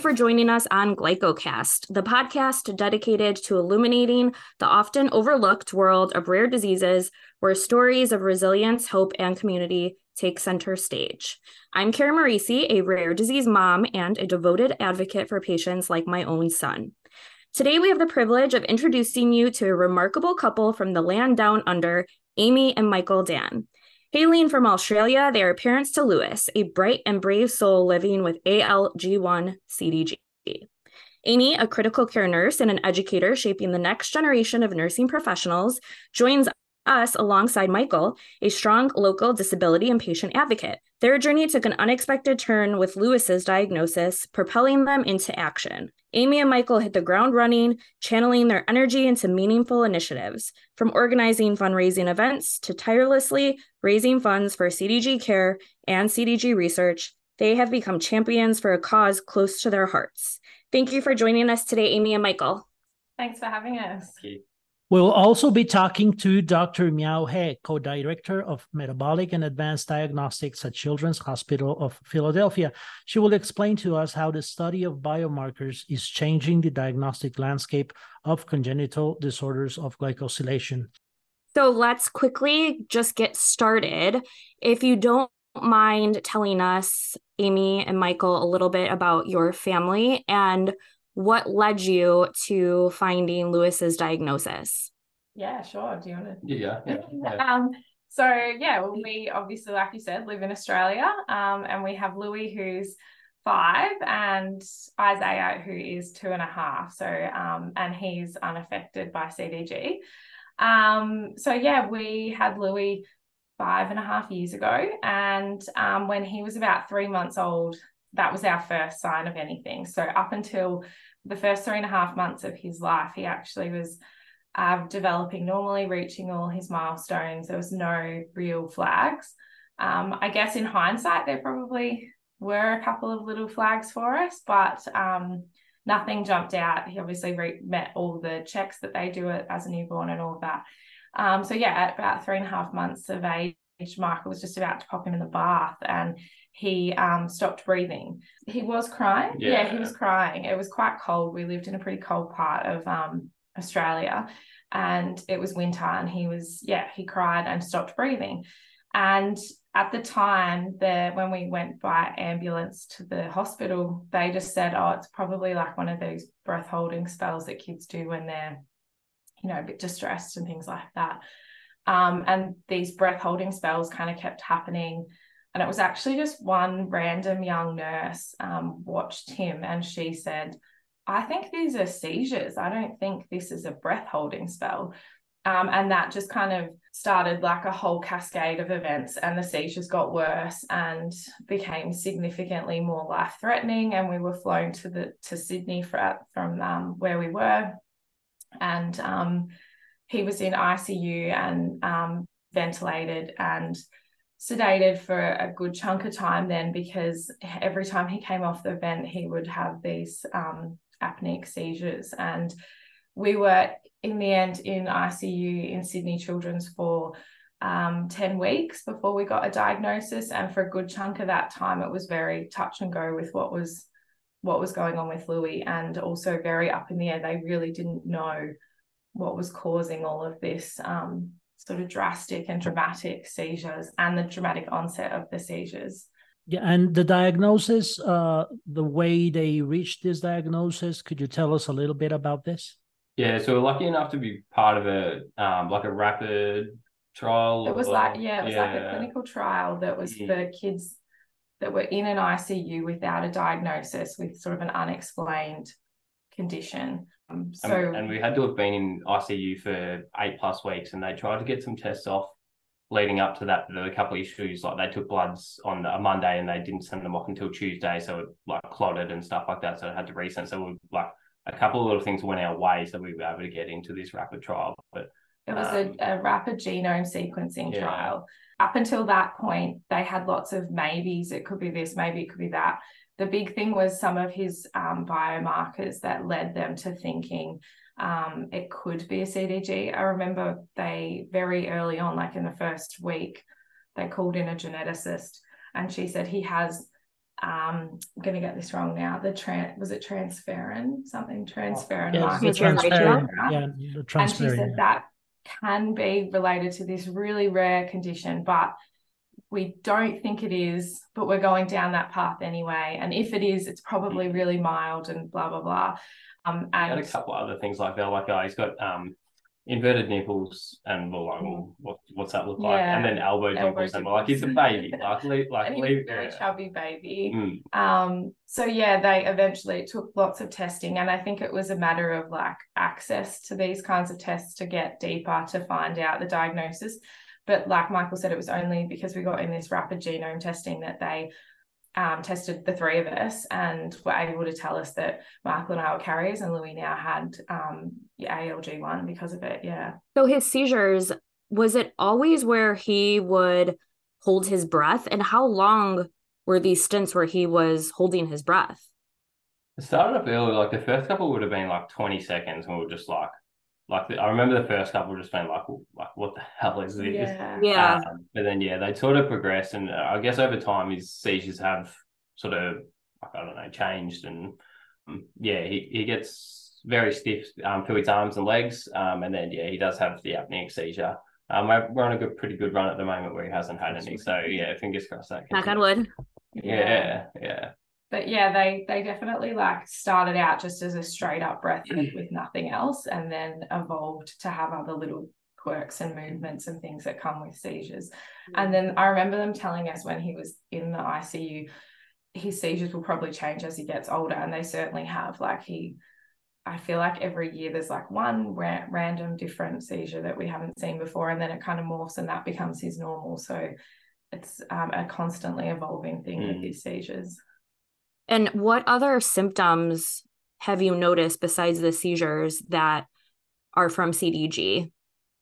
for joining us on GlycoCast, the podcast dedicated to illuminating the often overlooked world of rare diseases where stories of resilience, hope, and community take center stage. I'm Karen Morici, a rare disease mom and a devoted advocate for patients like my own son. Today, we have the privilege of introducing you to a remarkable couple from the land down under, Amy and Michael Dan. Hailing from Australia, they are parents to Louis, a bright and brave soul living with ALG1 CDG. Amy, a critical care nurse and an educator shaping the next generation of nursing professionals, joins us alongside Michael, a strong local disability and patient advocate. Their journey took an unexpected turn with Louis's diagnosis, propelling them into action. Amy and Michael hit the ground running, channeling their energy into meaningful initiatives, from organizing fundraising events to tirelessly raising funds for CDG care and CDG research. They have become champions for a cause close to their hearts. Thank you for joining us today, Amy and Michael. Thanks for having us. We'll also be talking to Dr. Miao He, co-director of Metabolic and Advanced Diagnostics at Children's Hospital of Philadelphia. She will explain to us how the study of biomarkers is changing the diagnostic landscape of congenital disorders of glycosylation. So let's quickly just get started. If you don't mind telling us, Amy and Michael, a little bit about your family and what led you to finding Louis's diagnosis? Yeah, sure. Do you want to? Yeah, yeah. yeah. um, so yeah, well, we obviously, like you said, live in Australia, um, and we have Louis who's five and Isaiah who is two and a half. So um, and he's unaffected by CDG. Um, so yeah, we had Louis five and a half years ago, and um, when he was about three months old, that was our first sign of anything. So up until the first three and a half months of his life, he actually was uh, developing normally, reaching all his milestones. There was no real flags. Um, I guess in hindsight, there probably were a couple of little flags for us, but um, nothing jumped out. He obviously re- met all the checks that they do as a newborn and all of that. Um, so yeah, at about three and a half months of age, Michael was just about to pop him in the bath, and he um, stopped breathing. He was crying. Yeah. yeah. he was crying. It was quite cold. We lived in a pretty cold part of um, Australia and it was winter and he was, yeah, he cried and stopped breathing. And at the time, the when we went by ambulance to the hospital, they just said, "Oh, it's probably like one of those breath holding spells that kids do when they're, you know, a bit distressed and things like that." Um, and these breath holding spells kind of kept happening and it was actually just one random young nurse um, watched him and she said, I think these are seizures. I don't think this is a breath holding spell. Um, and that just kind of started like a whole cascade of events, and the seizures got worse and became significantly more life threatening. And we were flown to the to Sydney for, from um, where we were, and um, he was in ICU and um, ventilated and sedated for a good chunk of time then because every time he came off the vent he would have these um, apneic seizures. And we were in the end in ICU in Sydney Children's for um, 10 weeks before we got a diagnosis. And for a good chunk of that time it was very touch and go with what was what was going on with Louis. And also very up in the air. They really didn't know what was causing all of this um, sort of drastic and dramatic seizures and the dramatic onset of the seizures. Yeah, and the diagnosis, uh, the way they reached this diagnosis, could you tell us a little bit about this? Yeah, so we're lucky enough to be part of a um, like a rapid trial. It was like yeah, it was yeah. like a clinical trial that was yeah. for kids that were in an ICU without a diagnosis with sort of an unexplained condition. Um, so and, and, we had to have been in ICU for eight plus weeks, and they tried to get some tests off leading up to that. There were a couple of issues, like they took bloods on a Monday and they didn't send them off until Tuesday, so it like clotted and stuff like that. So it had to resend. So we like a couple of little things went our way, so we were able to get into this rapid trial. But it was um, a, a, rapid genome sequencing yeah. trial. Up until that point, they had lots of maybes. It could be this, maybe it could be that the big thing was some of his um, biomarkers that led them to thinking um, it could be a CDG. I remember they very early on, like in the first week, they called in a geneticist and she said he has um, I'm going to get this wrong now. The trans was it transferrin something transferrin? The transferrin. Yeah, the and she transferrin. said that can be related to this really rare condition, but we don't think it is, but we're going down that path anyway. And if it is, it's probably really mild and blah blah blah. Um, and a couple of other things like that. Like, oh, he's got um inverted nipples, and we're like, well, what, what's that look like? Yeah. And then elbow Elbow dimples, and like, he's a baby. Like, leave, like, leave. a really yeah. chubby baby. Mm. Um, so yeah, they eventually took lots of testing, and I think it was a matter of like access to these kinds of tests to get deeper to find out the diagnosis. But like Michael said, it was only because we got in this rapid genome testing that they um, tested the three of us and were able to tell us that Michael and I were carriers, and Louis now had um, ALG1 because of it. Yeah. So his seizures, was it always where he would hold his breath? And how long were these stints where he was holding his breath? It started up early. Like the first couple would have been like twenty seconds, and we were just like, like the, I remember the first couple just being like, like what the hell is this? Yeah. Yeah. Um, but then yeah, they sort of progressed, and uh, I guess over time his seizures have sort of like, I don't know changed, and um, yeah, he, he gets very stiff um, to his arms and legs, um, and then yeah, he does have the apneic seizure. Um, we're, we're on a good, pretty good run at the moment where he hasn't had any. So yeah, fingers crossed that. Knock on continues. wood. Yeah, yeah. But yeah they they definitely like started out just as a straight up breath with, with nothing else and then evolved to have other little quirks and movements and things that come with seizures. And then i remember them telling us when he was in the icu his seizures will probably change as he gets older and they certainly have. Like he i feel like every year there's like one ra- random different seizure that we haven't seen before and then it kind of morphs and that becomes his normal. So it's um, a constantly evolving thing with Mm. these seizures And what other symptoms have you noticed besides the seizures that are from CDG?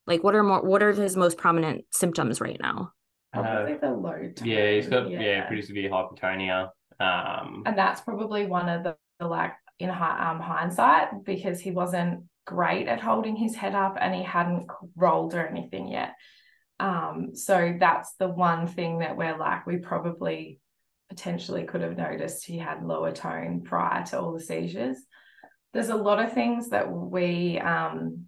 Like what are more what are his most prominent symptoms right now? Probably Uh, the low tone. yeah, he's got yeah. pretty severe hypotonia. Um, And that's probably one of the, the like in um, hindsight because he wasn't great at holding his head up and he hadn't rolled or anything yet. Um, so that's the one thing that we're like, we probably potentially could have noticed he had lower tone prior to all the seizures. There's a lot of things that we um,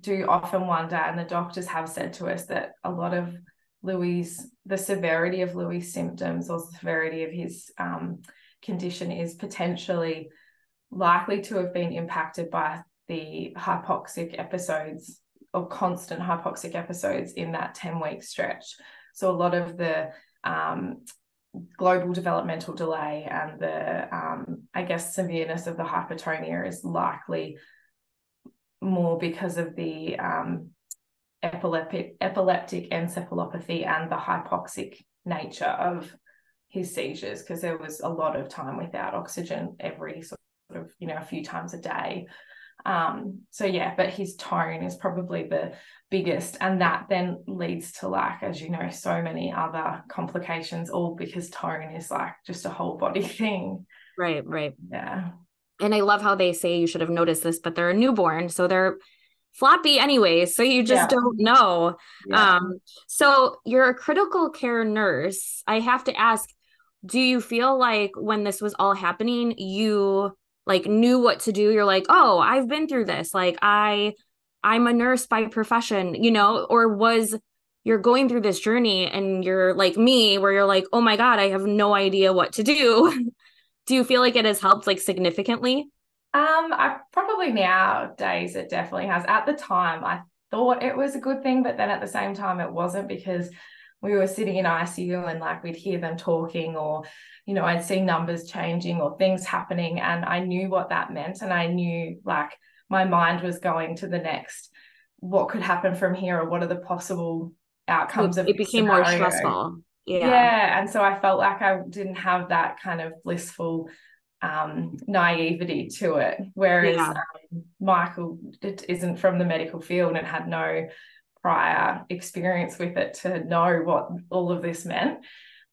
do often wonder, and the doctors have said to us that a lot of Louis, the severity of Louis' symptoms or severity of his um, condition is potentially likely to have been impacted by the hypoxic episodes or constant hypoxic episodes in that 10 week stretch. So, a lot of the um, global developmental delay and the, um, I guess, severeness of the hypotonia is likely more because of the um, epileptic, epileptic encephalopathy and the hypoxic nature of his seizures because there was a lot of time without oxygen every sort of you know a few times a day um so yeah but his tone is probably the biggest and that then leads to like as you know so many other complications all because tone is like just a whole body thing Right, right. yeah And I love how they say you should have noticed this, but they're a newborn, so they're floppy anyway, so you just Yeah. don't know. yeah Um, so you're a critical care nurse. I have to ask, do you feel like when this was all happening, you like knew what to do? You're like, oh, I've been through this. Like I I'm a nurse by profession, you know, or was you're going through this journey and you're like me, where you're like, oh my God, I have no idea what to do. do you feel like it has helped like significantly? Um, I probably nowadays it definitely has. At the time, I thought it was a good thing, but then at the same time, it wasn't because we were sitting in ICU and like we'd hear them talking, or you know, I'd see numbers changing or things happening, and I knew what that meant, and I knew like my mind was going to the next. What could happen from here, or what are the possible outcomes it, of it became more stressful. yeah. Yeah. and so i felt like i didn't have that kind of blissful um naivety to it whereas Yeah. um, michael it isn't from the medical field and had no prior experience with it to know what all of this meant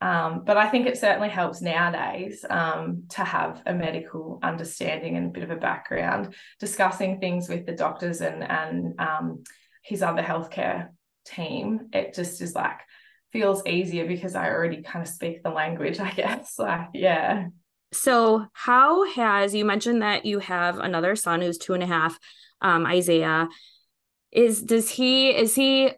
um, but I think it certainly helps nowadays um, to have a medical understanding and a bit of a background, discussing things with the doctors and and um, his other healthcare team. It just is like feels easier because I already kind of speak the language, I guess. Like, yeah. So, how has you mentioned that you have another son who's two and a half, um, Isaiah? Is does he is he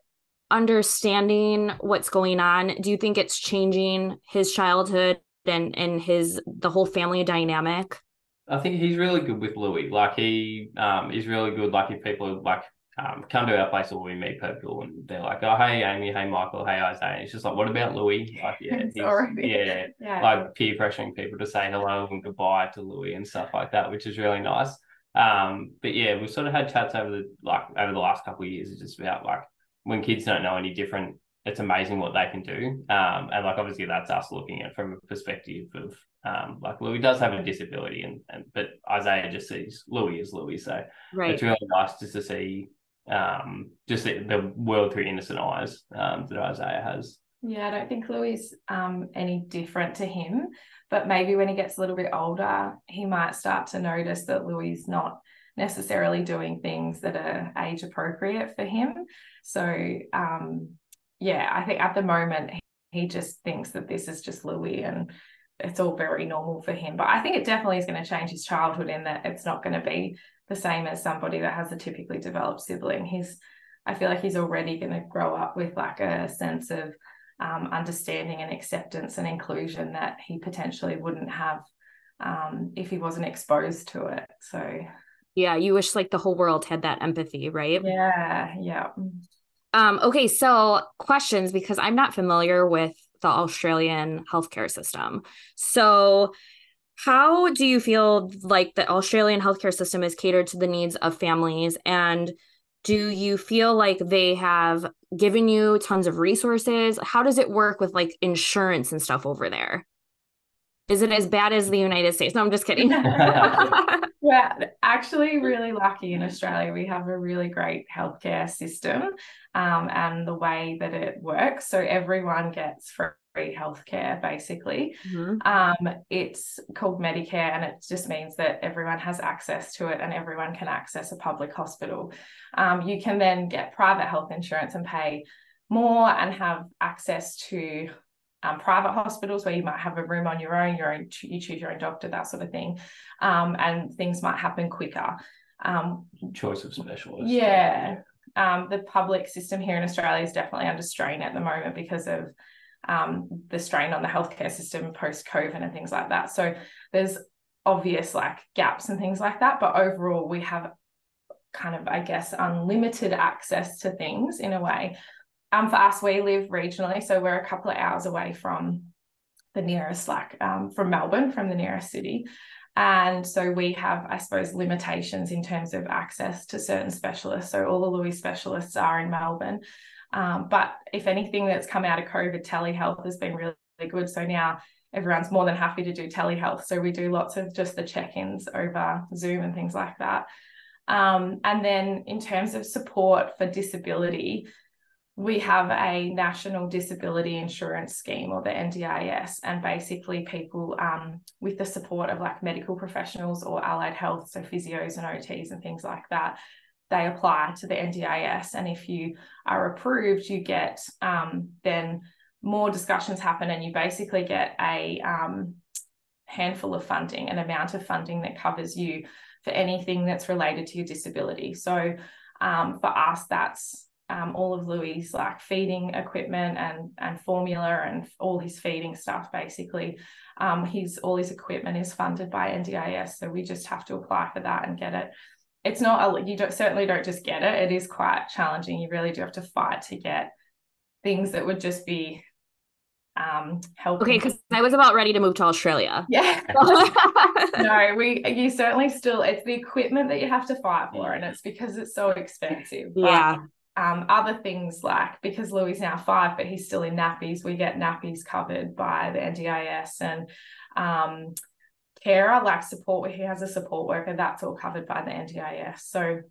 understanding what's going on? Do you think it's changing his childhood and and his the whole family dynamic? I think he's really good with Louis. Like he um is really good. Like if people like um, come to our place or we meet people and they're like, oh, hey, Amy, hey, Michael, hey, Isaiah. It's just like, what about Louis? Like, yeah, yeah, yeah, like peer pressuring people to say hello and goodbye to Louis and stuff like that, which is really nice. Um, but yeah, we've sort of had chats over the like over the last couple of years. Just about like when kids don't know any different, it's amazing what they can do. Um, and like obviously that's us looking at from a perspective of um, like Louis does have a disability, and and but Isaiah just sees Louis as Louis. So right. it's really nice just to see um, just the, the, world through innocent eyes um, that Isaiah has. Yeah, I don't think Louis um, any different to him, but maybe when he gets a little bit older, he might start to notice that Louis not necessarily doing things that are age appropriate for him. So, um, yeah, I think at the moment he just thinks that this is just Louis and it's all very normal for him. But I think it definitely is going to change his childhood in that it's not going to be the same as somebody that has a typically developed sibling. He's, I feel like he's already going to grow up with like a sense of um, understanding and acceptance and inclusion that he potentially wouldn't have um, if he wasn't exposed to it. So, yeah, you wish like the whole world had that empathy, right? Yeah, yeah. Um, okay, so questions because I'm not familiar with the Australian healthcare system. So, how do you feel like the Australian healthcare system is catered to the needs of families? And do you feel like they have given you tons of resources? How does it work with like insurance and stuff over there? Is it as bad as the United States? No, I'm just kidding. We're actually really lucky in Australia. We have a really great healthcare system um, and the way that it works. So everyone gets free free healthcare basically mm-hmm. um, it's called medicare and it just means that everyone has access to it and everyone can access a public hospital um, you can then get private health insurance and pay more and have access to um, private hospitals where you might have a room on your own, your own, you choose your own doctor, that sort of thing, um, and things might happen quicker. Um, Choice of specialists. Yeah, um, the public system here in Australia is definitely under strain at the moment because of um, the strain on the healthcare system post COVID and things like that. So there's obvious like gaps and things like that. But overall, we have kind of, I guess, unlimited access to things in a way. Um, for us, we live regionally, so we're a couple of hours away from the nearest, like um, from Melbourne, from the nearest city. And so we have, I suppose, limitations in terms of access to certain specialists. So all the Louis specialists are in Melbourne. Um, but if anything that's come out of COVID, telehealth has been really, really good. So now everyone's more than happy to do telehealth. So we do lots of just the check ins over Zoom and things like that. Um, and then in terms of support for disability, we have a national disability insurance scheme or the NDIS, and basically people um, with the support of like medical professionals or allied health, so physios and OTs and things like that, they apply to the NDIS. And if you are approved, you get um, then more discussions happen and you basically get a um, handful of funding, an amount of funding that covers you for anything that's related to your disability. So um, for us, that's um, all of Louis' like feeding equipment and and formula and all his feeding stuff basically. Um, his all his equipment is funded by NDIS, so we just have to apply for that and get it it's not a, you don't certainly don't just get it. It is quite challenging. You really do have to fight to get things that would just be um helping. Okay, because I was about ready to move to Australia. Yeah. no, we you certainly still it's the equipment that you have to fight for, and it's because it's so expensive. Yeah. Um, other things like because Louis is now five, but he's still in nappies, we get nappies covered by the NDIS and um carer, like support, where he has a support worker, that's all covered by the NDIS. So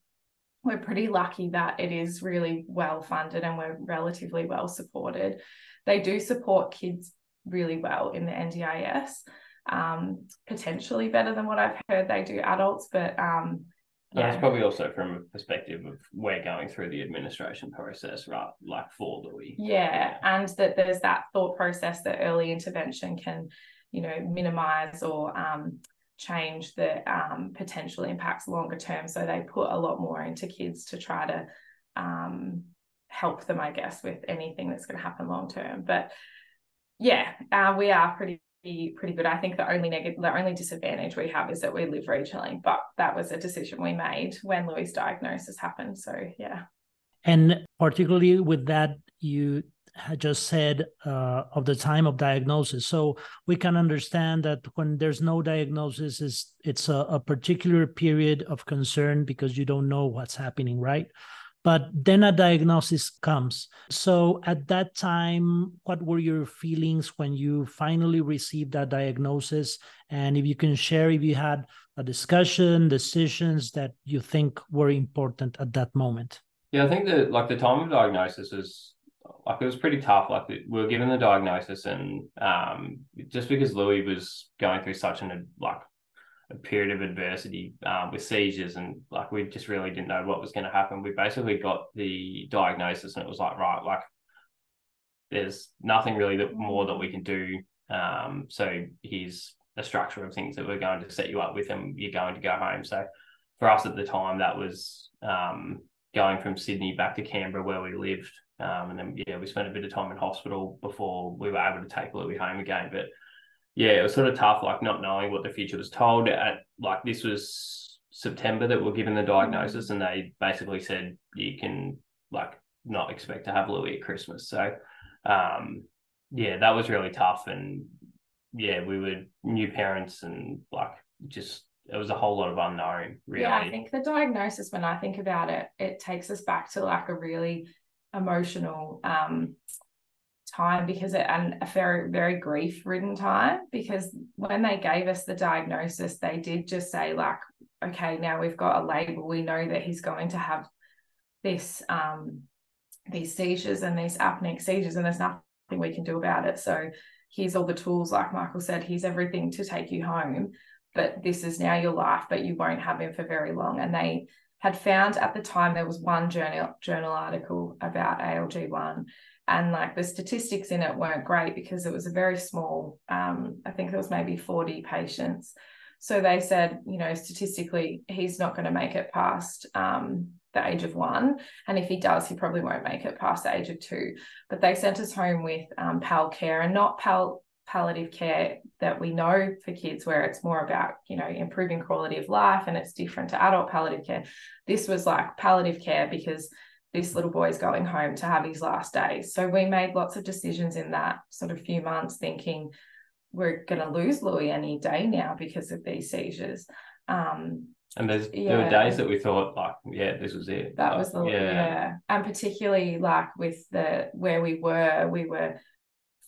we're pretty lucky that it is really well funded and we're relatively well supported. They do support kids really well in the NDIS, um, potentially better than what I've heard they do adults, but um, yeah. it's probably also from a perspective of we're going through the administration process, right? Like for Louis. Yeah. And that there's that thought process that early intervention can, you know, minimize or um, change the um, potential impacts longer term. So they put a lot more into kids to try to um, help them, I guess, with anything that's going to happen long term. But yeah, uh, we are pretty pretty good. I think the only negative, the only disadvantage we have is that we live regionally, but that was a decision we made when Louis' diagnosis happened. So yeah. And particularly with that, you had just said uh, of the time of diagnosis. So we can understand that when there's no diagnosis, is it's a, a particular period of concern because you don't know what's happening, right? But then a diagnosis comes. So at that time, what were your feelings when you finally received that diagnosis? And if you can share, if you had a discussion, decisions that you think were important at that moment. Yeah, I think that like the time of diagnosis was like it was pretty tough. Like we were given the diagnosis, and um, just because Louis was going through such an like a period of adversity um, with seizures and like we just really didn't know what was going to happen. We basically got the diagnosis and it was like right, like there's nothing really that more that we can do. Um, so here's a structure of things that we're going to set you up with, and you're going to go home. So for us at the time, that was um, going from Sydney back to Canberra where we lived, um, and then yeah, we spent a bit of time in hospital before we were able to take Louis home again, but yeah, it was sort of tough, like not knowing what the future was told. At like this was September that we're given the diagnosis, and they basically said you can like not expect to have Louis at Christmas. So, um, yeah, that was really tough, and yeah, we were new parents, and like just it was a whole lot of unknown. Really, yeah, I think the diagnosis, when I think about it, it takes us back to like a really emotional um time because it and a very very grief ridden time because when they gave us the diagnosis they did just say like okay now we've got a label. We know that he's going to have this um these seizures and these apneic seizures and there's nothing we can do about it. So here's all the tools like michael said here's everything to take you home but this is now your life but you won't have him for very long. And they had found at the time there was one journal journal article about ALG1 and like the statistics in it weren't great because it was a very small um, i think there was maybe 40 patients. So they said you know statistically he's not going to make it past um, the age of one. And if he does he probably won't make it past the age of two. But they sent us home with um, pal care and not pal palliative care that we know for kids where it's more about you know improving quality of life and it's different to adult palliative care. This was like palliative care because this little boy's going home to have his last days. So we made lots of decisions in that sort of few months, thinking we're going to lose Louis any day now because of these seizures. Um, and there's yeah. there were days that we thought like, yeah, this was it. That like, was the yeah. yeah, and particularly like with the where we were, we were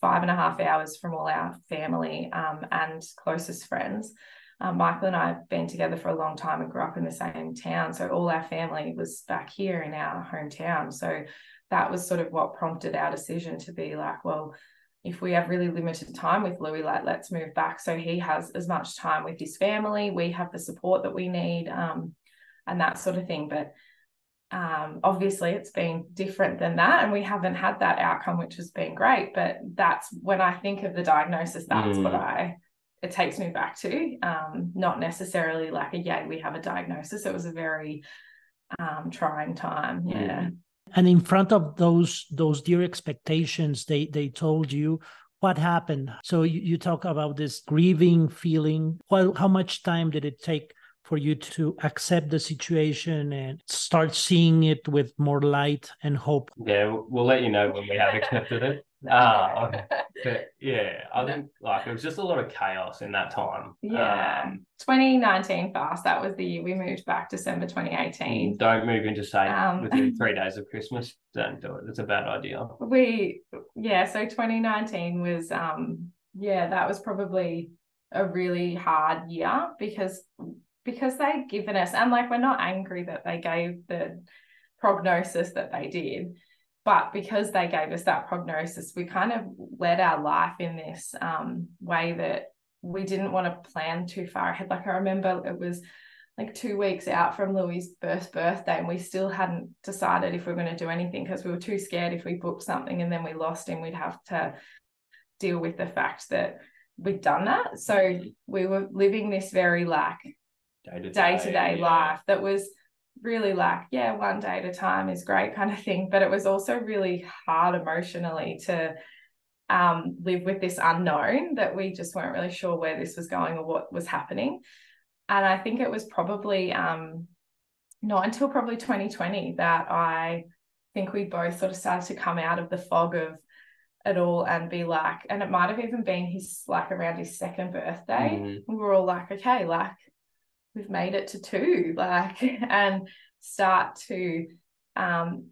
five and a half hours from all our family um, and closest friends um, Michael and I have been together for a long time and grew up in the same town. So all our family was back here in our hometown. So that was sort of what prompted our decision to be like, well, if we have really limited time with Louis, like let's move back so he has as much time with his family. We have the support that we need, um, and that sort of thing. But um, obviously, it's been different than that, and we haven't had that outcome, which has been great. But that's when I think of the diagnosis. That's mm. what I it takes me back to um, not necessarily like a yeah we have a diagnosis it was a very um, trying time yeah. And in front of those those dear expectations they they told you what happened. So you, you talk about this grieving feeling. Well how much time did it take for you to accept the situation and start seeing it with more light and hope? Yeah we'll let you know when we have accepted it Ah, okay. but yeah, I think like it was just a lot of chaos in that time. Yeah. Um, 2019 fast. That was the year we moved back December 2018. Don't move into state um, within three days of Christmas. Don't do it. It's a bad idea. We yeah, so 2019 was um yeah, that was probably a really hard year because because they'd given us and like we're not angry that they gave the prognosis that they did but because they gave us that prognosis, we kind of led our life in this um, way that we didn't want to plan too far ahead. Like I remember it was like two weeks out from Louis' first birthday, and we still hadn't decided if we were going to do anything because we were too scared if we booked something and then we lost him, we'd have to deal with the fact that we'd done that. So we were living this very like day to day life that was really like, yeah, one day at a time is great kind of thing. But it was also really hard emotionally to um, live with this unknown that we just weren't really sure where this was going or what was happening. And I think it was probably um, not until probably 2020 that I think we both sort of started to come out of the fog of it all and be like, and it might have even been his like around his second birthday. Mm-hmm. We were all like, okay, like we've made it to two, like, and start to um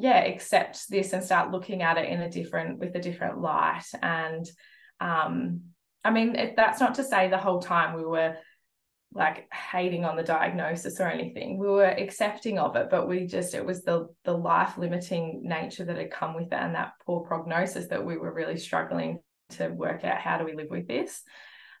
yeah, accept this and start looking at it in a different with a different light. And um, I mean, it, that's not to say the whole time we were like hating on the diagnosis or anything. We were accepting of it, but we just it was the the life limiting nature that had come with it and that poor prognosis that we were really struggling to work out how do we live with this.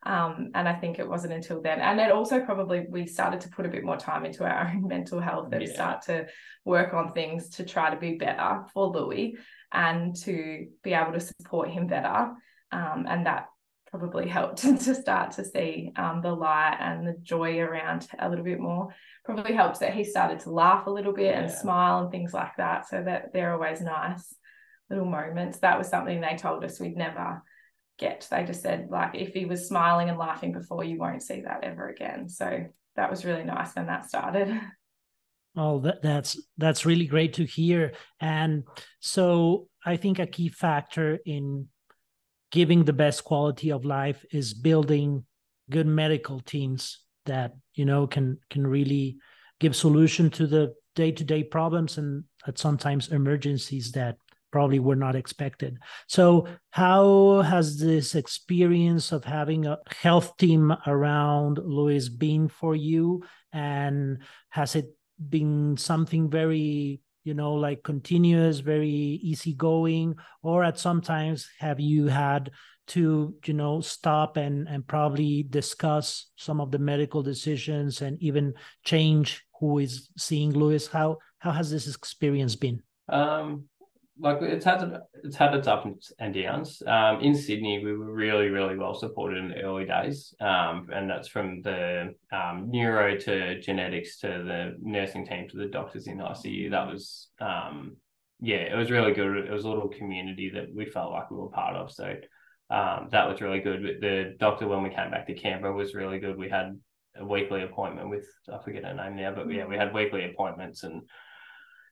Um, and I think it wasn't until then. And it also probably we started to put a bit more time into our own mental health and yeah. start to work on things to try to be better for Louis and to be able to support him better. Um, and that probably helped to start to see um, the light and the joy around a little bit more. Probably helps that he started to laugh a little bit yeah. and smile and things like that. So that they're always nice little moments. That was something they told us we'd never get. They just said, like, if he was smiling and laughing before, you won't see that ever again. So that was really nice when that started. Oh, that, that's that's really great to hear. And so I think a key factor in giving the best quality of life is building good medical teams that you know can can really give solution to the day-to-day problems and at sometimes emergencies that probably were not expected. So, how has this experience of having a health team around Louis been for you? And has it been something very, you know, like continuous, very easygoing? Or at sometimes have you had to, you know, stop and, and probably discuss some of the medical decisions and even change who is seeing Louis? How, how has this experience been? Um, like it's had it's had its ups and downs. Um, in Sydney, we were really really well supported in the early days, um, and that's from the um, neuro to genetics to the nursing team to the doctors in ICU. That was um, yeah, it was really good. It was a little community that we felt like we were part of. So um, that was really good. The doctor when we came back to Canberra was really good. We had a weekly appointment with I forget her name now, but yeah, we had weekly appointments and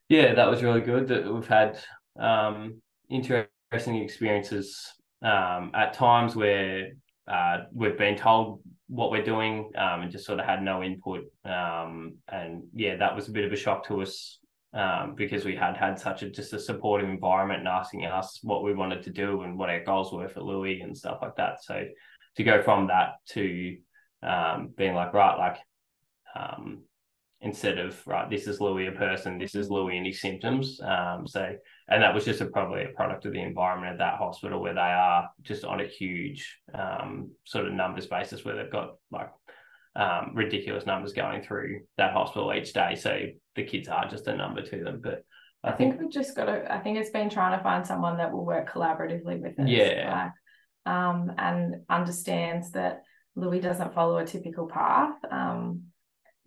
yeah, that was really good. That we've had um, interesting experiences um, at times where uh, we've been told what we're doing um, and just sort of had no input. Um, and yeah, that was a bit of a shock to us um, because we had had such a just a supportive environment and asking us what we wanted to do and what our goals were for Louis and stuff like that. So to go from that to um, being like, right, like um, instead of right, this is Louis a person, this is Louis and his symptoms. Um, so and that was just a, probably a product of the environment of that hospital where they are just on a huge um, sort of numbers basis where they've got like um, ridiculous numbers going through that hospital each day. So the kids are just a number to them. But I, I think, think, we've just got to. I think it's been trying to find someone that will work collaboratively with us. Yeah. Like, um, and understands that Louis doesn't follow a typical path. Um,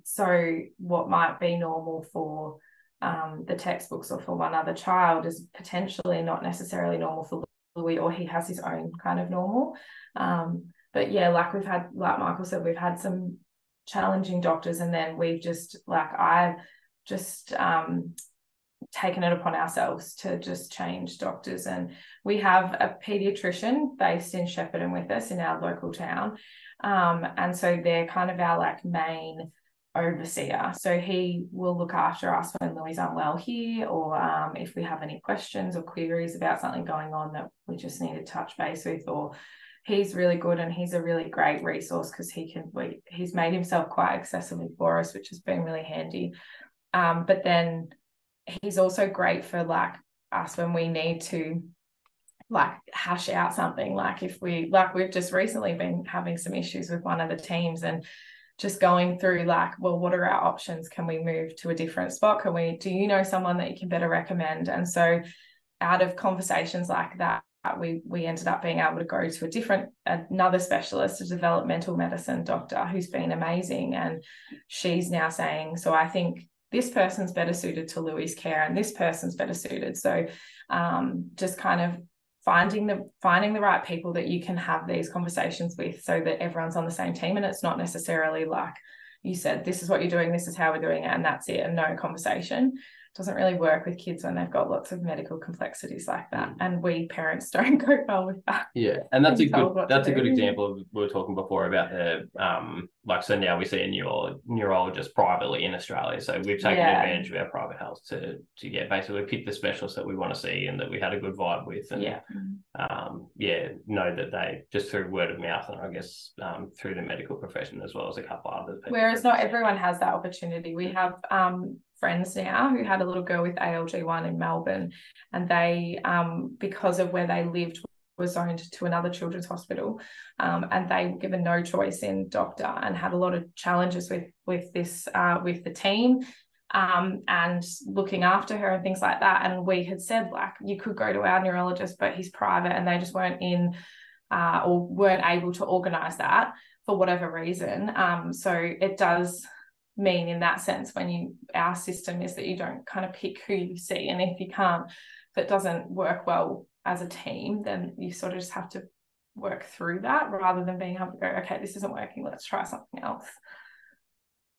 so what might be normal for um, the textbooks or for one other child is potentially not necessarily normal for Louis, or he has his own kind of normal. Um, but yeah, like we've had, like Michael said, we've had some challenging doctors, and then we've just like I've just um, taken it upon ourselves to just change doctors. And we have a pediatrician based in Shepparton with us in our local town. Um, and so they're kind of our like main overseer. So he will look after us when Louis aren't well here, or um, if we have any questions or queries about something going on that we just need to touch base with, or he's really good and he's a really great resource because he can we, he's made himself quite accessible for us, which has been really handy. Um, but then he's also great for like us when we need to like hash out something like if we like we've just recently been having some issues with one of the teams and just going through like, well, what are our options? Can we move to a different spot? Can we, do you know someone that you can better recommend? And so out of conversations like that, we we ended up being able to go to a different another specialist a developmental medicine doctor who's been amazing and she's now saying so i think this person's better suited to louis care and this person's better suited so um, just kind of finding the finding the right people that you can have these conversations with so that everyone's on the same team and it's not necessarily like you said this is what you're doing this is how we're doing it and that's it and no conversation doesn't really work with kids when they've got lots of medical complexities like that mm. and we parents don't go well with that. Yeah and that's a good that's a good example of we were talking before about the um like so now we see a neuro, neurologist privately in australia so we've taken yeah. advantage of our private health to to yeah basically pick the specialists that we want to see and that we had a good vibe with and yeah. um yeah know that they just through word of mouth and i guess um through the medical profession as well as a couple others whereas not everyone has that opportunity. We have um friends now who had a little girl with ALG1 in Melbourne, and they, um, because of where they lived, were zoned to another children's hospital, um, and they were given no choice in doctor, and had a lot of challenges with with this uh, with the team. Um, and looking after her and things like that. And we had said, like, you could go to our neurologist, but he's private, and they just weren't in uh, or weren't able to organize that for whatever reason. Um, so it does mean in that sense when you our system is that you don't kind of pick who you see and if you can't if it doesn't work well as a team then you sort of just have to work through that rather than being able to go okay this isn't working let's try something else.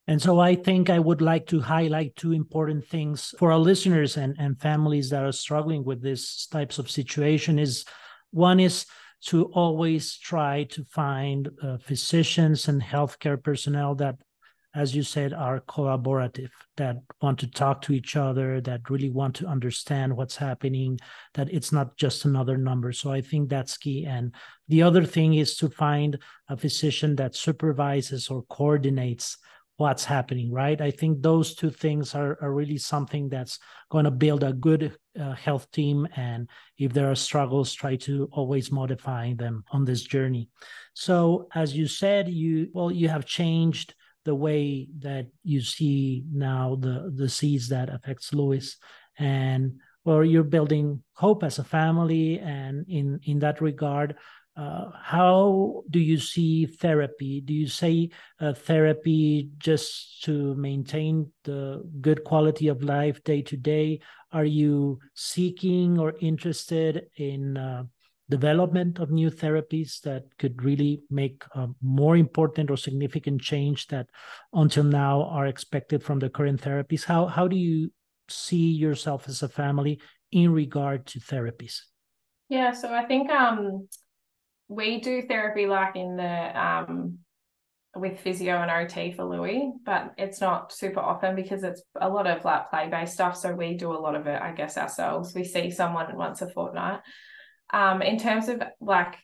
And so I think I would like to highlight two important things for our listeners and, and families that are struggling with these types of situation is one is to always try to find uh, physicians and healthcare personnel that as you said, are collaborative, that want to talk to each other, that really want to understand what's happening, that it's not just another number. So I think that's key. And the other thing is to find a physician that supervises or coordinates what's happening, right? I think those two things are, are really something that's going to build a good uh, health team. And if there are struggles, try to always modify them on this journey. So as you said, you well, you have changed the way that you see now the the seeds that affects Louis, and well, you're building hope as a family, and in in that regard, uh, how do you see therapy? Do you say uh, therapy just to maintain the good quality of life day to day? Are you seeking or interested in uh, development of new therapies that could really make a more important or significant change that until now are expected from the current therapies how how do you see yourself as a family in regard to therapies yeah so i think um we do therapy like in the um with physio and OT for Louis, but it's not super often because it's a lot of like play based stuff. So we do a lot of it, I guess, ourselves. We see someone once a fortnight. Um, in terms of like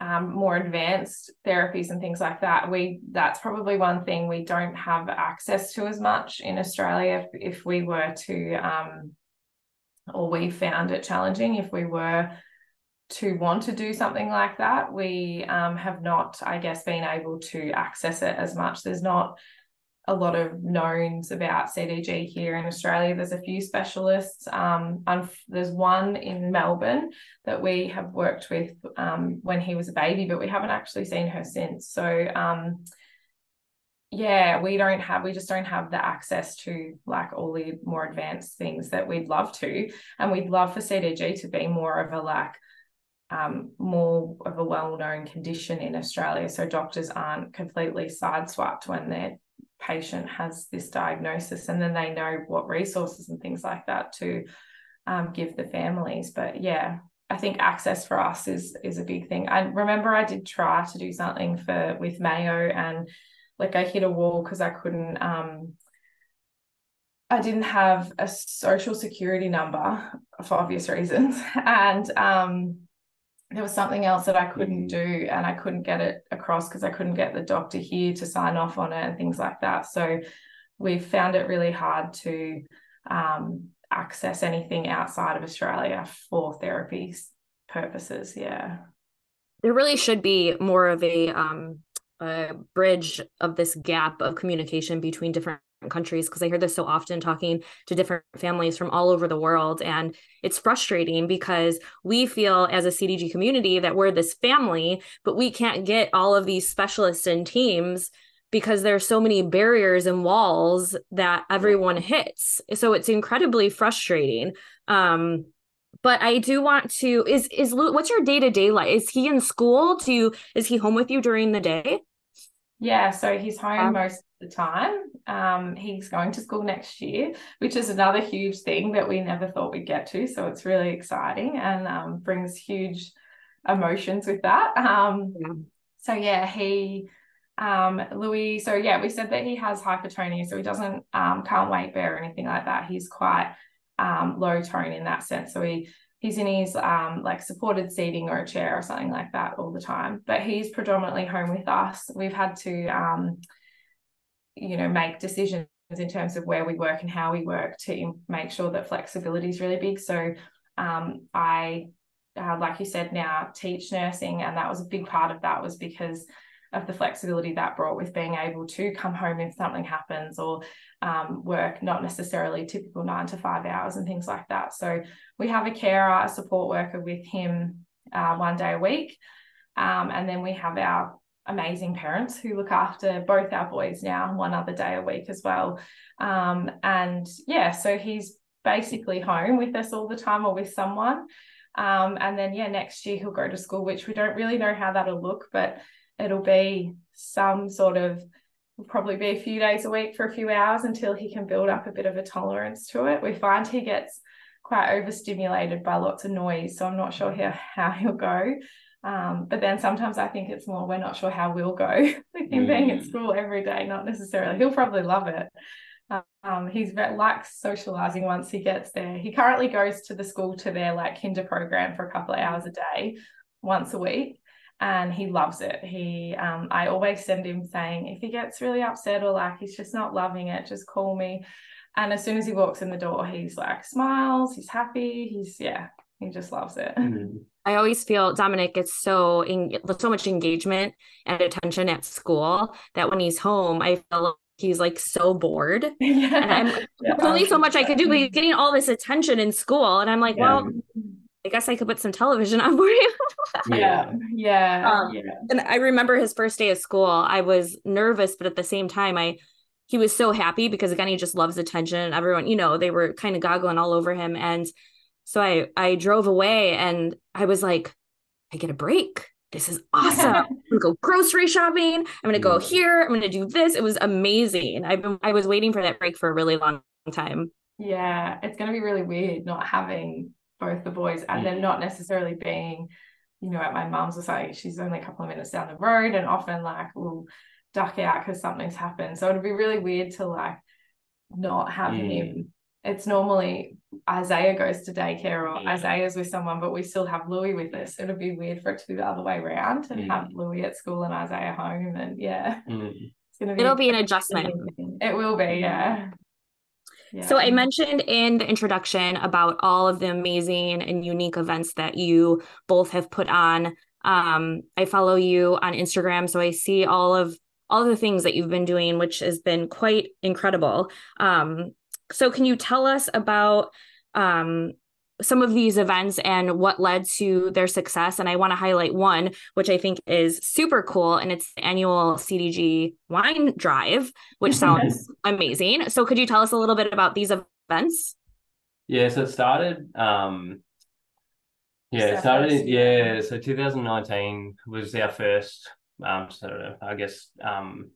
um, more advanced therapies and things like that, we that's probably one thing we don't have access to as much in Australia. If, if we were to, um, or we found it challenging, if we were to want to do something like that, we um, have not, I guess, been able to access it as much. There's not a lot of knowns about CDG here in Australia. There's a few specialists. Um, there's one in Melbourne that we have worked with um, when he was a baby, but we haven't actually seen her since. So, um, yeah, we don't have, we just don't have the access to like all the more advanced things that we'd love to. And we'd love for CDG to be more of a like, um, more of a well-known condition in Australia, so doctors aren't completely sideswiped when they're patient has this diagnosis and then they know what resources and things like that to um, give the families but yeah i think access for us is is a big thing i remember i did try to do something for with mayo and like i hit a wall because i couldn't um I didn't have a social security number for obvious reasons. And um, there was something else that I couldn't mm-hmm. do and I couldn't get it across because I couldn't get the doctor here to sign off on it and things like that. So we found it really hard to um, access anything outside of Australia for therapy purposes. Yeah. There really should be more of a um, a bridge of this gap of communication between different countries because I hear this so often talking to different families from all over the world. And it's frustrating because we feel as a CDG community that we're this family, but we can't get all of these specialists and teams because there's so many barriers and walls that everyone hits. So it's incredibly frustrating. Um, but I do want to is is what's your day to day life? Is he in school? Do is he home with you during the day? Yeah, so he's home um, most of the time. Um, he's going to school next year, which is another huge thing that we never thought we'd get to. So it's really exciting and um, brings huge emotions with that. Um, yeah. So yeah, he um louis so yeah we said that he has hypertonia so he doesn't um can't weight bear or anything like that he's quite um low tone in that sense so he he's in his um like supported seating or a chair or something like that all the time but he's predominantly home with us. We've had to um you know make decisions in terms of where we work and how we work to make sure that flexibility is really big. So um i uh, like you said now teach nursing and that was a big part of that was because of the flexibility that brought with being able to come home if something happens or um, work not necessarily typical nine to five hours and things like that. So we have a carer, a support worker with him uh, one day a week. Um, and then we have our amazing parents who look after both our boys now one other day a week as well. Um, and yeah, so he's basically home with us all the time or with someone. Um, and then yeah, next year he'll go to school, which we don't really know how that'll look, but it'll be some sort of will probably be a few days a week for a few hours until he can build up a bit of a tolerance to it. We find he gets quite overstimulated by lots of noise, so I'm not sure how, how he'll go. Um, but then sometimes I think it's more we're not sure how we'll go with him mm. being at mm. school every day. Not necessarily. He'll probably love it. Um, he's very, likes socializing once he gets there. He currently goes to the school to their like kinder program for a couple of hours a day, once a week and he loves it. He, um, I always send him saying, if he gets really upset or like he's just not loving it, just call me. And as soon as he walks in the door, he's like smiles, he's happy, he's yeah, he just loves it. Mm-hmm. I always feel Dominic gets so in, so much engagement and attention at school that when he's home, I feel like he's like so bored. Yeah. And I'm yeah, there's only so much I could do, but he's getting all this attention in school. And I'm like, yeah. well, I guess I could put some television on for you. yeah. Yeah. Um, yeah. And I remember his first day of school. I was nervous, but at the same time, I he was so happy because again, he just loves attention. Everyone, you know, they were kind of goggling all over him. And so I I drove away and I was like, I get a break. This is awesome. I'm gonna go grocery shopping. I'm gonna go here. I'm gonna do this. It was amazing. I've been I was waiting for that break for a really long time. Yeah, it's gonna be really weird not having both the boys and then not necessarily being you know at my mum's or something she's only a couple of minutes down the road and often like we'll duck out because something's happened so it'd be really weird to like not have mm. him it's normally Isaiah goes to daycare or yeah. Isaiah's with someone, but we still have Louis with us. It'd be weird for it to be the other way around and mm. have Louis at school and Isaiah home. And yeah, mm. it's gonna be it'll be an adjustment. It will be, yeah. So I mentioned in the introduction about all of the amazing and unique events that you both have put on. Um, I follow you on Instagram, so I see all of all of the things that you've been doing, which has been quite incredible. Um, so can you tell us about um, some of these events and what led to their success. And I want to highlight one, which I think is super cool, and it's the annual CDG wine drive, which sounds amazing. So, could you tell us a little bit about these events? Yeah, so it started. Um, yeah, it started. Yeah, so 2019 was our first. Um, so I guess um,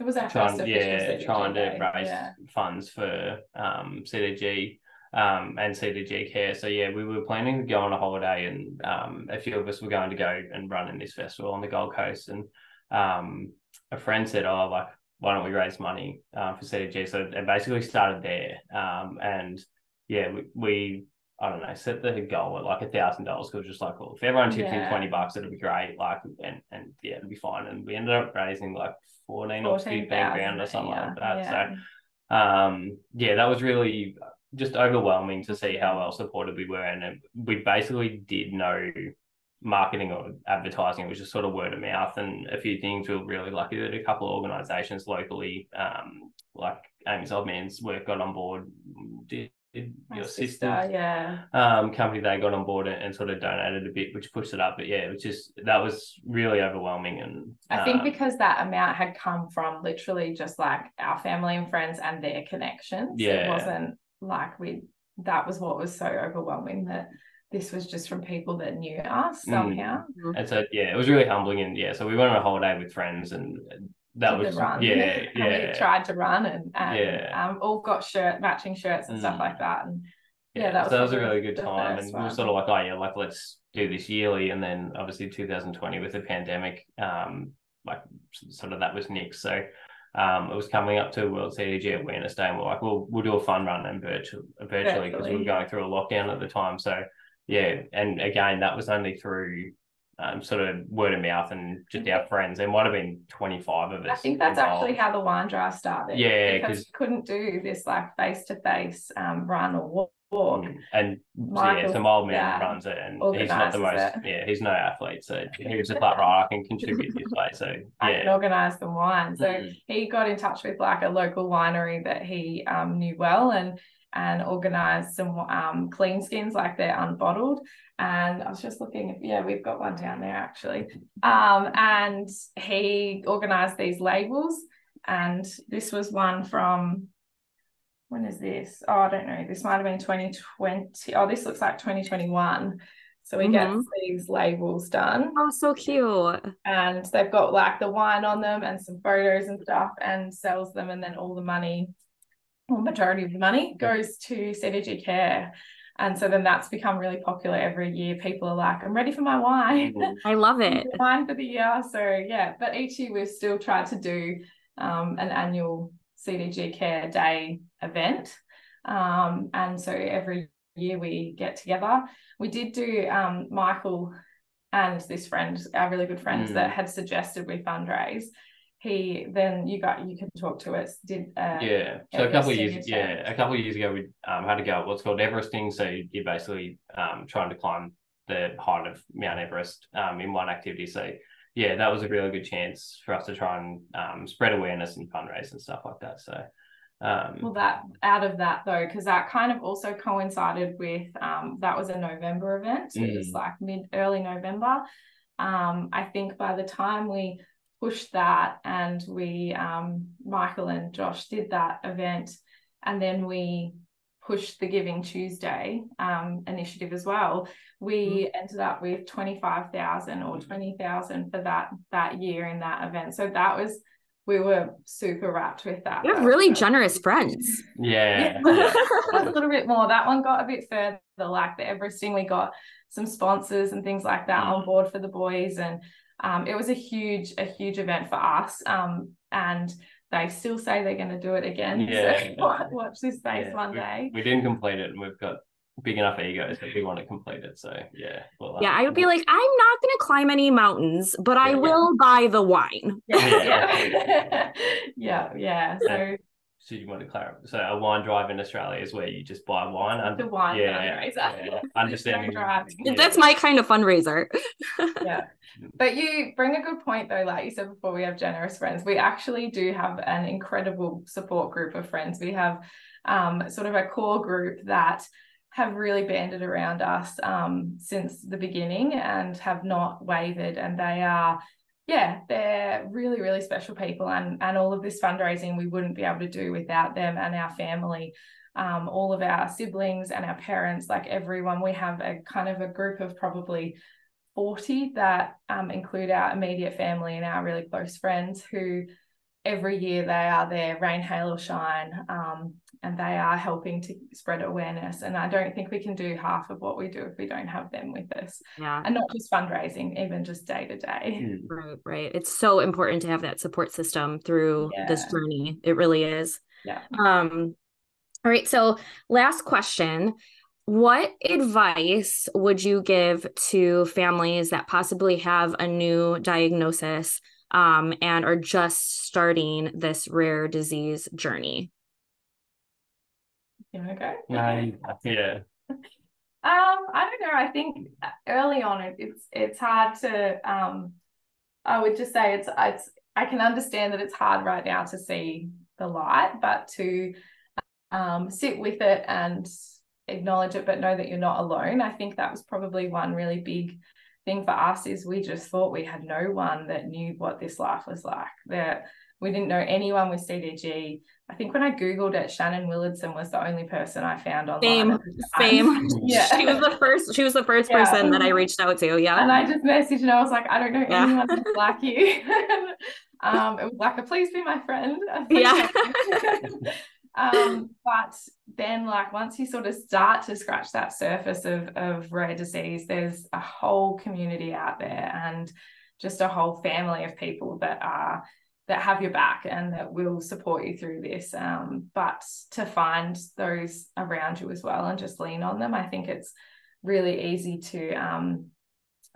it was our trying, first yeah, trying to raise yeah. funds for um CDG um, and CDG Care. So yeah, we were planning to go on a holiday, and um, a few of us were going to go and run in this festival on the Gold Coast. And um, a friend said, "Oh, like why don't we raise money uh, for CDG?" So it basically started there. Um, and yeah, we, we I don't know, set the goal at like a thousand dollars because just like, well, if everyone chips yeah. in twenty bucks, it'll be great. Like, and and yeah, it'll be fine. And we ended up raising like fourteen, 14 or fifteen grand or something yeah. like that. Yeah. So, um, yeah, that was really just overwhelming to see how well supported we were, and it, we basically did no marketing or advertising. It was just sort of word of mouth and a few things. We were really lucky that a couple of organisations locally, um, like Amy's Old Man's work, got on board. Did, did your sister, sister, yeah. um, company they got on board and, and sort of donated a bit, which pushed it up. But yeah, it was just that was really overwhelming. And I think uh, because that amount had come from literally just like our family and friends and their connections. It Yeah. wasn't like we that was what was so overwhelming that this was just from people that knew us Mm. somehow. And so yeah, it was really humbling, and yeah, so we went on a holiday with friends, and that Did the was run. yeah, and yeah, we tried to run and, and Yeah. um, all got shirt matching shirts and stuff Mm. like that. And yeah. yeah, that was so that was a really good time, first and we were sort of like, oh yeah, like let's do this yearly, and then obviously 2020 with the pandemic, um, like sort of that was next, so. Um, it was coming up to World CDG Awareness Day, and we're like, "We'll we'll do a fun run and virtual virtually because we were going through a lockdown at the time." So, yeah, and again, that was only through um, sort of word of mouth and just our friends. There might have been 25 of us. I think that's involved. actually how the wine drive started. Yeah, because you couldn't do this like face to face um run or walk. walk. Mm, And so, yeah, some old man dad runs it, and he's not the most. it. Yeah, he's no athlete, so he was just like, right, I can contribute this way. So I can yeah, organise the wine. So Mm. he got in touch with like a local winery that he um, knew well and and organised some um, clean skins like they're unbottled. And I was just looking, if, yeah, we've got one down there actually. Um, and he organised these labels, and this was one from. When is this? Oh, I don't know. This might have been 2020. Oh, this looks like 2021. So he gets Mhm. these labels done Oh, so cute. and they've got like the wine on them and some photos and stuff and sells them and then all the money or majority of the money goes to CDG care and so then that's become really popular every year people are like I'm ready for my wine Mm. I love it. wine for the year so yeah but each year we've still tried to do um, an annual CDG care day event um, and so every year we get together we did do um, Michael and this friend, our really good friends Mm. that had suggested we fundraise. He then you got you can talk to us. Did uh, yeah. So a couple of years, yeah, a couple of years ago, we um, had to go what's called Everesting. So you're basically um, trying to climb the height of Mount Everest um, in one activity. So yeah, that was a really good chance for us to try and um, spread awareness and fundraise and stuff like that. So um, well that out of that though, because that kind of also coincided with um, that was a November event. So It was Mm. like mid early November. Um, I think by the time we pushed that and we um, Michael and Josh did that event, and then we pushed the Giving Tuesday um, initiative as well. We ended up with twenty five thousand or twenty thousand for that that year in that event. So that was we were super wrapped with that. You have really was- generous friends. yeah, yeah. yeah. a little bit more. That one got a bit further, like the Everesting, we got some sponsors and things like that Mm. on board for the boys. And um, it was a huge, a huge event for us. Um, and they still say they're going to do it again. Yeah. So watch- watch this space Yeah, one day. We didn't complete it, and we've got big enough egos that we want to complete it. So yeah, well, Yeah, I would be like, I'm not going to climb any mountains, but I Yeah. will buy the wine. Yeah, Yeah. yeah, yeah, yeah. So So you want to clarify? So a wine drive in Australia is where you just buy wine. and- the wine yeah, fundraiser. yeah, No understanding. yeah. That's my kind of fundraiser. yeah. But you bring a good point though, like you said before, we have generous friends. We actually do have an incredible support group of friends. We have um, sort of a core group that have really banded around us um, since the beginning and have not wavered. And they are, yeah, they're really, really special people. And, and all of this fundraising we wouldn't be able to do without them and our family. Um, all of our siblings and our parents, like everyone, we have a kind of a group of probably 40 that um, include our immediate family and our really close friends who every year they are there, rain, hail, or shine, um, and they are helping to spread awareness. And I don't think we can do half of what we do if we don't have them with us. Yeah. And not just fundraising, even just day to day. Mm. Right, right. It's so important to have that support system through this journey. It really is. Yeah. Um, all right. So, last question. What advice would you give to families that possibly have a new diagnosis um, and are just starting this rare disease journey? You want to go? No, yeah. Um, I don't know. I think early on it, it's it's hard to um I would just say it's it's I can understand that it's hard right now to see the light, but to um sit with it and acknowledge it, but know that you're not alone. I think that was probably one really big thing for us is we just thought we had no one that knew what this life was like. That we didn't know anyone with CDG. I think when I googled it, Shannon Willardson was the only person I found online. Same, same. yeah, she was the first. She was the first yeah. person that I reached out to. Yeah, and I just messaged and I was like, I don't know yeah. anyone like you. um, it was like, a please be my friend. Yeah. Um, but then like once you sort of start to scratch that surface of of rare disease, there's a whole community out there and just a whole family of people that are that have your back and that will support you through this. Um, but to find those around you as well and just lean on them, I think it's really easy to um,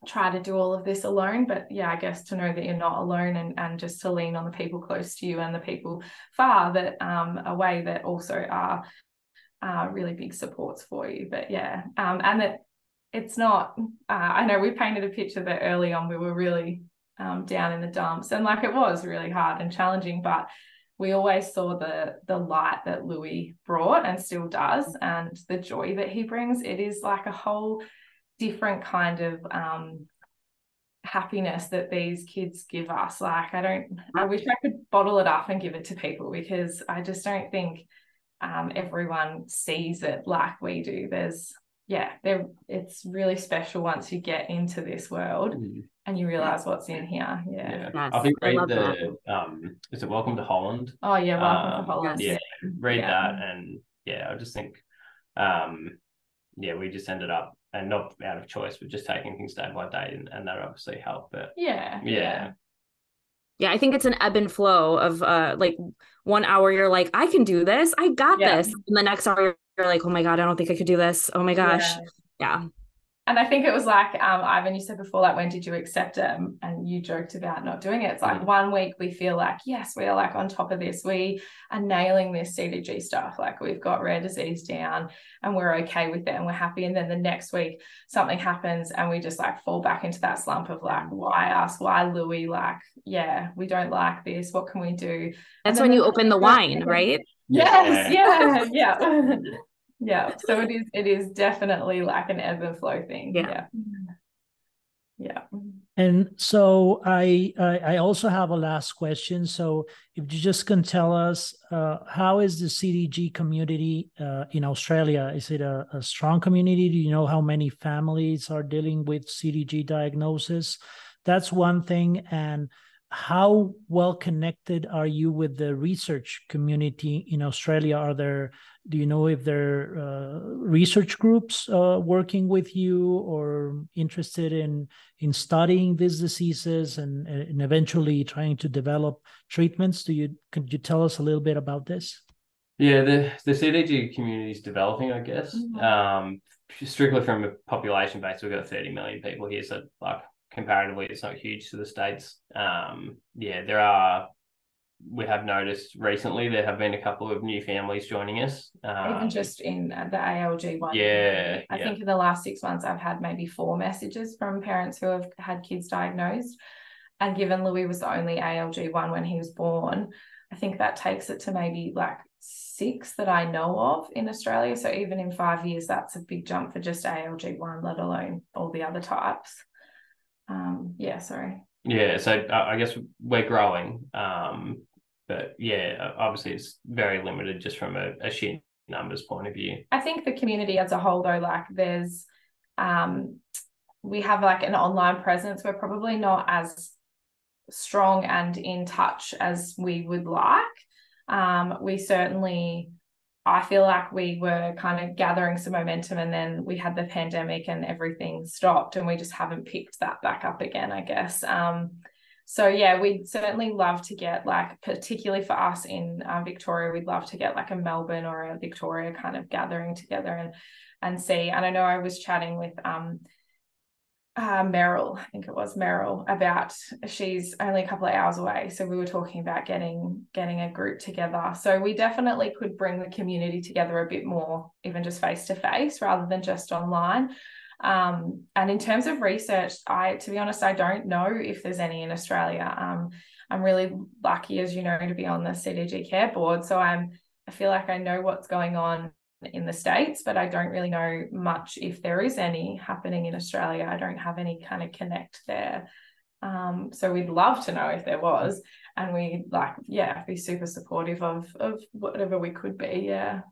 try to do all of this alone. But yeah, I guess to know that you're not alone and, and just to lean on the people close to you and the people far that um, away that also are uh, really big supports for you. But yeah, um, and that it's not, uh, I know we painted a picture that early on we were really um, down in the dumps. And like it was really hard and challenging, but we always saw the the light that Louis brought and still does, and the joy that he brings. It is like a whole different kind of um, happiness that these kids give us. Like I don't, I wish I could bottle it up and give it to people because I just don't think um, everyone sees it like we do. There's yeah, there it's really special once you get into this world. Mm and you realize what's in here. Yeah. yeah. I think read the that. um is it Welcome to Holland? Oh yeah, Welcome um, to Holland. Yeah, read yeah. that and yeah, I just think um yeah, we just ended up and not out of choice, but just taking things day by day and, and that obviously helped. But yeah. Yeah. Yeah, I think it's an ebb and flow of uh like one hour you're like, I can do this, I got yeah. this. And the next hour you're like, oh my God, I don't think I could do this. Oh my gosh. yeah. yeah and I think it was like um, Ivan, you said before, like when did you accept it? And you joked about not doing it. It's like mm. one week we feel like yes, we are like on top of this. We are nailing this CDG stuff. Like we've got rare disease down, and we're okay with it, and we're happy. And then the next week something happens, and we just like fall back into that slump of like, why us? Why Louis? Like, yeah, we don't like this. What can we do? That's when you open the wine, right? Yes, yeah, yeah. yeah so it is it is definitely like an ebb and flow thing yeah. yeah, yeah. and so I, I, I also have a last question. So if you just can tell us uh, how is the cdg community uh, in australia? Is it a, a strong community? Do you know how many families are dealing with cdg diagnosis? That's one thing. And how well connected are you with the research community in Australia? Are there, do you know if there are uh, research groups uh, working with you or interested in in studying these diseases and, and eventually trying to develop treatments? Do you could you tell us a little bit about this? Yeah, the the CDG community is developing, I guess. Mm-hmm. Um, strictly from a population base, we've got 30 million people here, so like comparatively it's not huge to the states. Um, yeah, there are. We have noticed recently there have been a couple of new families joining us. Um, Even just in the ALG one. Yeah, I yeah. think in the last six months I've had maybe four messages from parents who have had kids diagnosed. And given Louis was the only ALG one when he was born, I think that takes it to maybe like six that I know of in Australia. So even in five years, that's a big jump for just ALG one, let alone all the other types um, yeah, sorry. Yeah, so uh, I guess we're growing, um, but yeah, obviously it's very limited just from a, a sheer numbers point of view. I think the community as a whole, though, like there's, um, we have like an online presence. We're probably not as strong and in touch as we would like. Um, we certainly I feel like we were kind of gathering some momentum and then we had the pandemic and everything stopped and we just haven't picked that back up again, I guess. Um, so yeah, we'd certainly love to get like, particularly for us in uh, Victoria, we'd love to get like a Melbourne or a Victoria kind of gathering together and and see. And I know I was chatting with um, uh, Merrill, I think it was Merrill, about she's only a couple of hours away. So we were talking about getting getting a group together. So we definitely could bring the community together a bit more, even just face to face rather than just online. Um, and in terms of research, I to be honest, I don't know if there's any in Australia. Um, I'm really lucky, as you know, to be on the CDG Care Board. So I'm I feel like I know what's going on in the States, but I don't really know much if there is any happening in Australia. I don't have any kind of connect there. Um, so we'd love to know if there was, and we like, yeah, be super supportive of of whatever we could be. Yeah.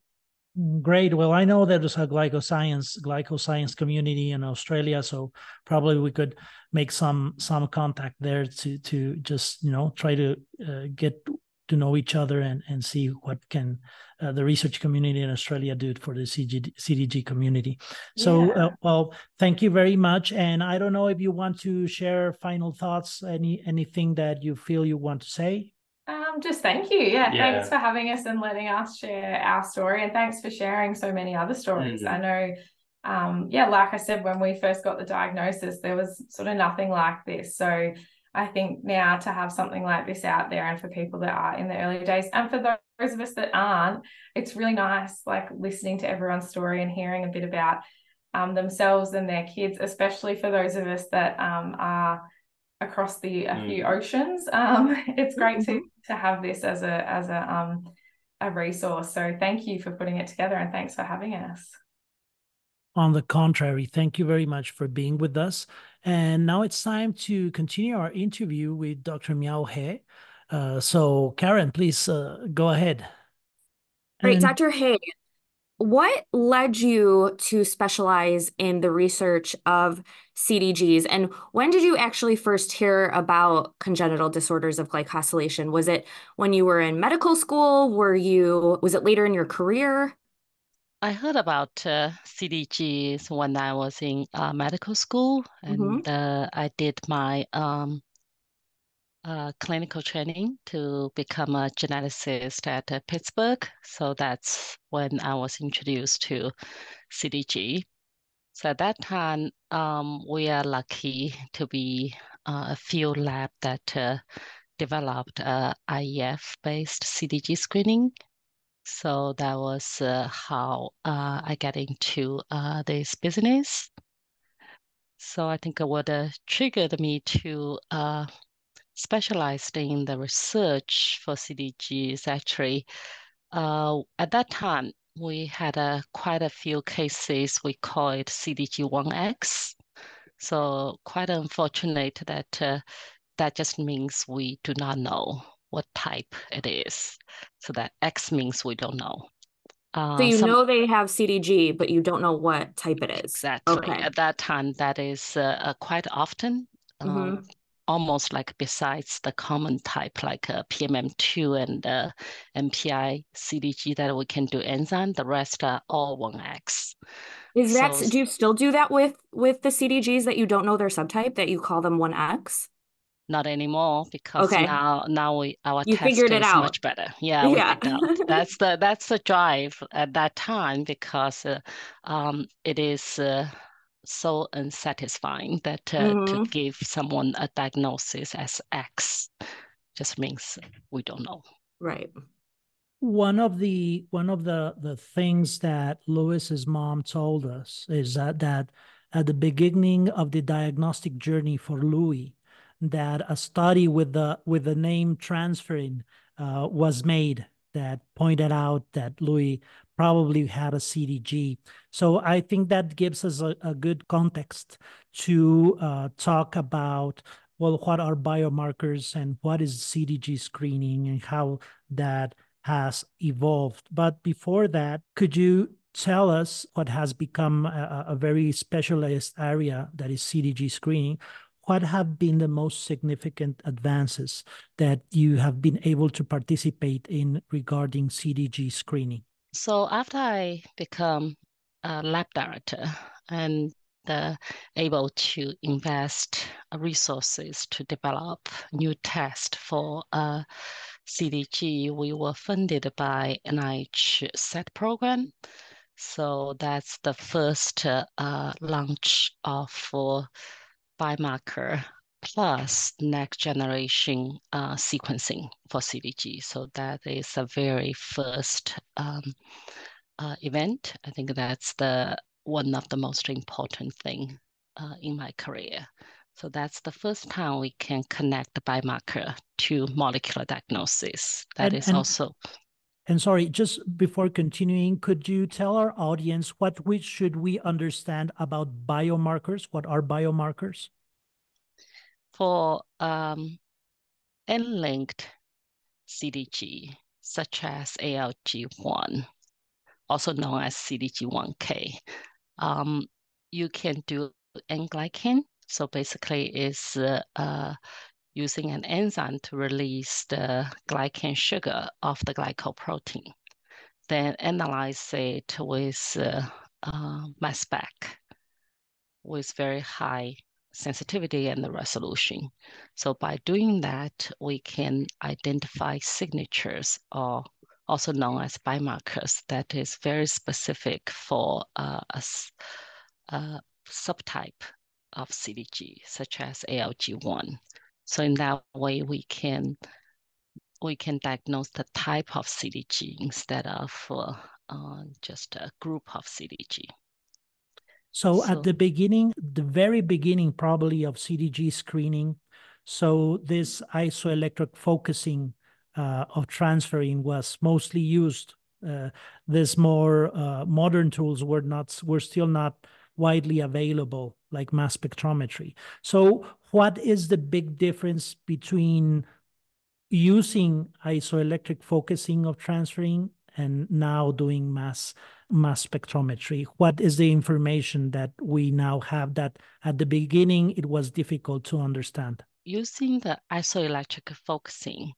Great. Well, I know there's a glycoscience glycoscience community in Australia, so probably we could make some some contact there to to just you know try to uh, get to know each other and, and see what can uh, the research community in Australia do for the CGD, CDG community. So, yeah. uh, well, thank you very much. And I don't know if you want to share final thoughts, any anything that you feel you want to say. Um, just thank you. Yeah, yeah, thanks for having us and letting us share our story, and thanks for sharing so many other stories. Mm-hmm. I know um, yeah, like I said, when we first got the diagnosis, there was sort of nothing like this. So I think now to have something like this out there and for people that are in the early days and for those of us that aren't, it's really nice like listening to everyone's story and hearing a bit about um, themselves and their kids, especially for those of us that um, are across the a mm. few oceans. Um, it's great to mm-hmm. to have this as a as a um, a resource. So thank you for putting it together and thanks for having us. On the contrary, thank you very much for being with us. And now it's time to continue our interview with Dr. Miao He. Uh, so, Karen, please uh, go ahead. Great. And... Dr. He, what led you to specialize in the research of CDGs? And when did you actually first hear about congenital disorders of glycosylation? Was it when you were in medical school? Were you, was it later in your career? I heard about uh, CDGs when I was in uh, medical school, and mm-hmm. uh, I did my um, uh, clinical training to become a geneticist at uh, Pittsburgh. So that's when I was introduced to CDG. So at that time, um, we are lucky to be uh, a field lab that developed a IEF-based CDG screening so that was uh, how uh, I got into uh, this business. So I think what uh, triggered me to uh, specialize in the research for CDG is actually uh, at that time we had uh, quite a few cases. We call it CDG1X. So quite unfortunate that uh, that just means we do not know what type it is. So that X means we don't know. Uh, so you some, know they have CDG, but you don't know what type it is. Exactly. Okay. At that time, that is uh, uh, quite often, um, mm-hmm. Almost like besides the common type like uh, PMM2 and uh, MPI CDG that we can do enzyme, the rest are all 1X. Is that so, do you still do that with with the CDGs that you don't know their subtype that you call them 1X? not anymore because okay. now now we our you test figured it is out. much better. Yeah, yeah. that's the that's the drive at that time because uh, um, it is uh, so unsatisfying that uh, mm-hmm. to give someone a diagnosis as X just means we don't know. Right. One of the one of the the things that Louis's mom told us is that that at the beginning of the diagnostic journey for Louis, that a study with the with the name transferrin uh, was made that pointed out that Louis probably had a CDG. So I think that gives us a, a good context to uh, talk about well, what are biomarkers and what is CDG screening and how that has evolved. But before that, could you tell us what has become a, a very specialized area that is CDG screening? what have been the most significant advances that you have been able to participate in regarding CDG screening? So after I become a lab director and uh, able to invest resources to develop new test for uh, CDG, we were funded by NIH SET program. So that's the first uh, launch of biomarker plus next generation uh, sequencing for CDG. So that is the very first um, uh, event. I think that's the one of the most important thing uh, in my career. So that's the first time we can connect the biomarker to molecular diagnosis. That and, is and, also. And sorry, just before continuing, could you tell our audience what we should we understand about biomarkers? What are biomarkers? For um, N-linked CDG, such as ALG1, also known as CDG1K, um, you can do N-glycan. So basically, is uh, uh, using an enzyme to release the glycan sugar of the glycoprotein, then analyze it with uh, uh, mass spec with very high sensitivity and the resolution. So by doing that, we can identify signatures or also known as biomarkers that is very specific for uh, a, a subtype of CDG, such as ALG1. So in that way, we can we can diagnose the type of CDG instead of uh, uh, just a group of CDG. So, so, at the beginning, the very beginning probably of CDG screening, so this isoelectric focusing uh, of transferrin was mostly used. Uh, this more uh, modern tools were not were still not widely available, like mass spectrometry. So, what is the big difference between using isoelectric focusing of transferrin and now doing mass mass spectrometry? What is the information that we now have that at the beginning it was difficult to understand? Using the isoelectric focusing,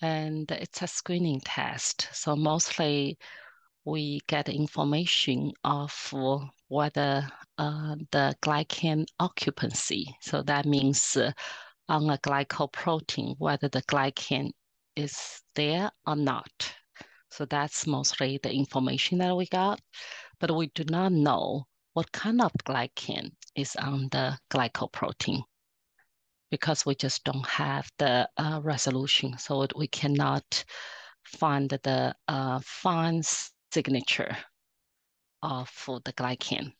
and it's a screening test. So mostly we get information of whether uh, the glycan occupancy. So that means uh, on a glycoprotein, whether the glycan is there or not. So that's mostly the information that we got, but we do not know what kind of glycan is on the glycoprotein because we just don't have the uh, resolution. So we cannot find the uh, fine signature of the glycan.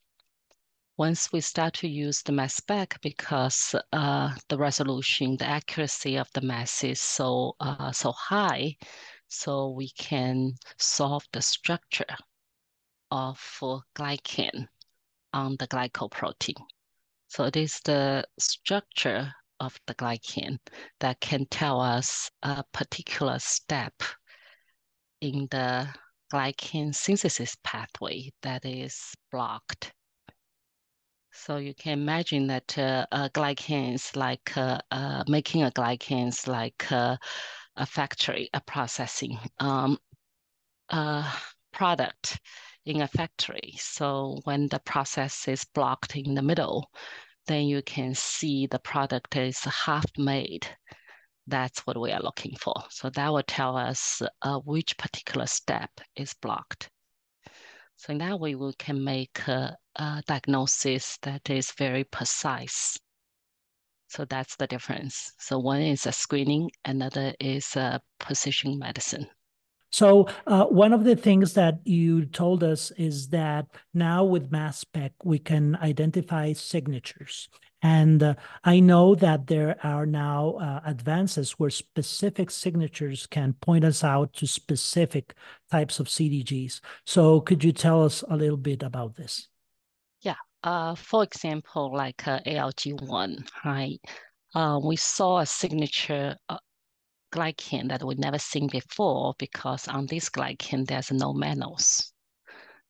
Once we start to use the mass spec, because uh, the resolution, the accuracy of the mass is so uh, so high, so we can solve the structure of glycan on the glycoprotein. So it is the structure of the glycan that can tell us a particular step in the glycan synthesis pathway that is blocked. So you can imagine that uh, uh, glycans, like uh, uh, making a glycans, like uh, a factory, a processing um, uh, product in a factory. So when the process is blocked in the middle, then you can see the product is half made that's what we are looking for. So that will tell us uh, which particular step is blocked. So in that way, we can make a, a diagnosis that is very precise. So that's the difference. So one is a screening, another is a precision medicine. So uh, one of the things that you told us is that now with mass spec we can identify signatures, and uh, I know that there are now uh, advances where specific signatures can point us out to specific types of CDGs. So could you tell us a little bit about this? Uh, for example, like uh, ALG1, right? Uh, we saw a signature uh, glycan that we never seen before because on this glycan, there's no mannose.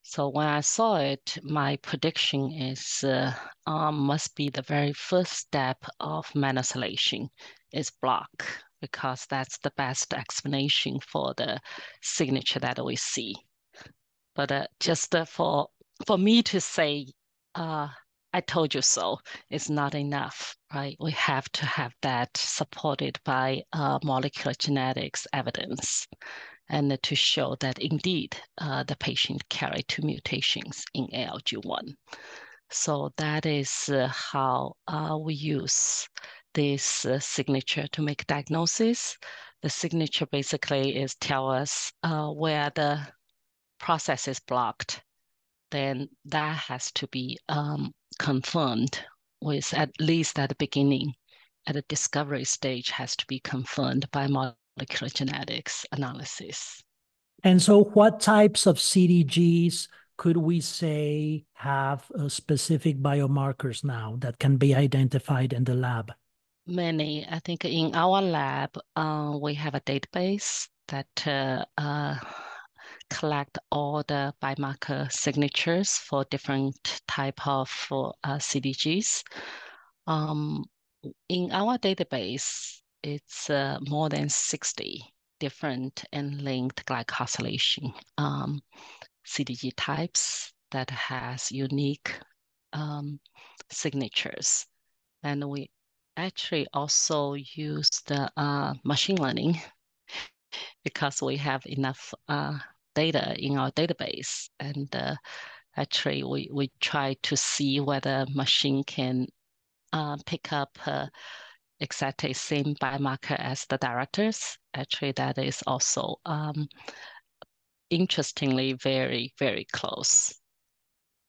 So when I saw it, my prediction is uh, um, must be the very first step of mannosylation is block because that's the best explanation for the signature that we see. But uh, just for for me to say, uh, I told you so, is not enough, right? We have to have that supported by uh, molecular genetics evidence and to show that indeed uh, the patient carried two mutations in ALG1. So that is uh, how uh, we use this uh, signature to make diagnosis. The signature basically is tell us uh, where the process is blocked. Then that has to be um, confirmed with at least at the beginning, at the discovery stage, has to be confirmed by molecular genetics analysis. And so, what types of CDGs could we say have uh, specific biomarkers now that can be identified in the lab? Many. I think in our lab, uh, we have a database that uh, uh collect all the biomarker signatures for different type of uh, CDGs. Um, in our database, it's uh, more than 60 different N-linked glycosylation um, CDG types that has unique um, signatures. And we actually also use the uh, machine learning because we have enough uh, data in our database. And uh, actually, we, we try to see whether machine can uh, pick up uh, exactly same biomarker as the directors. Actually, that is also um, interestingly very, very close.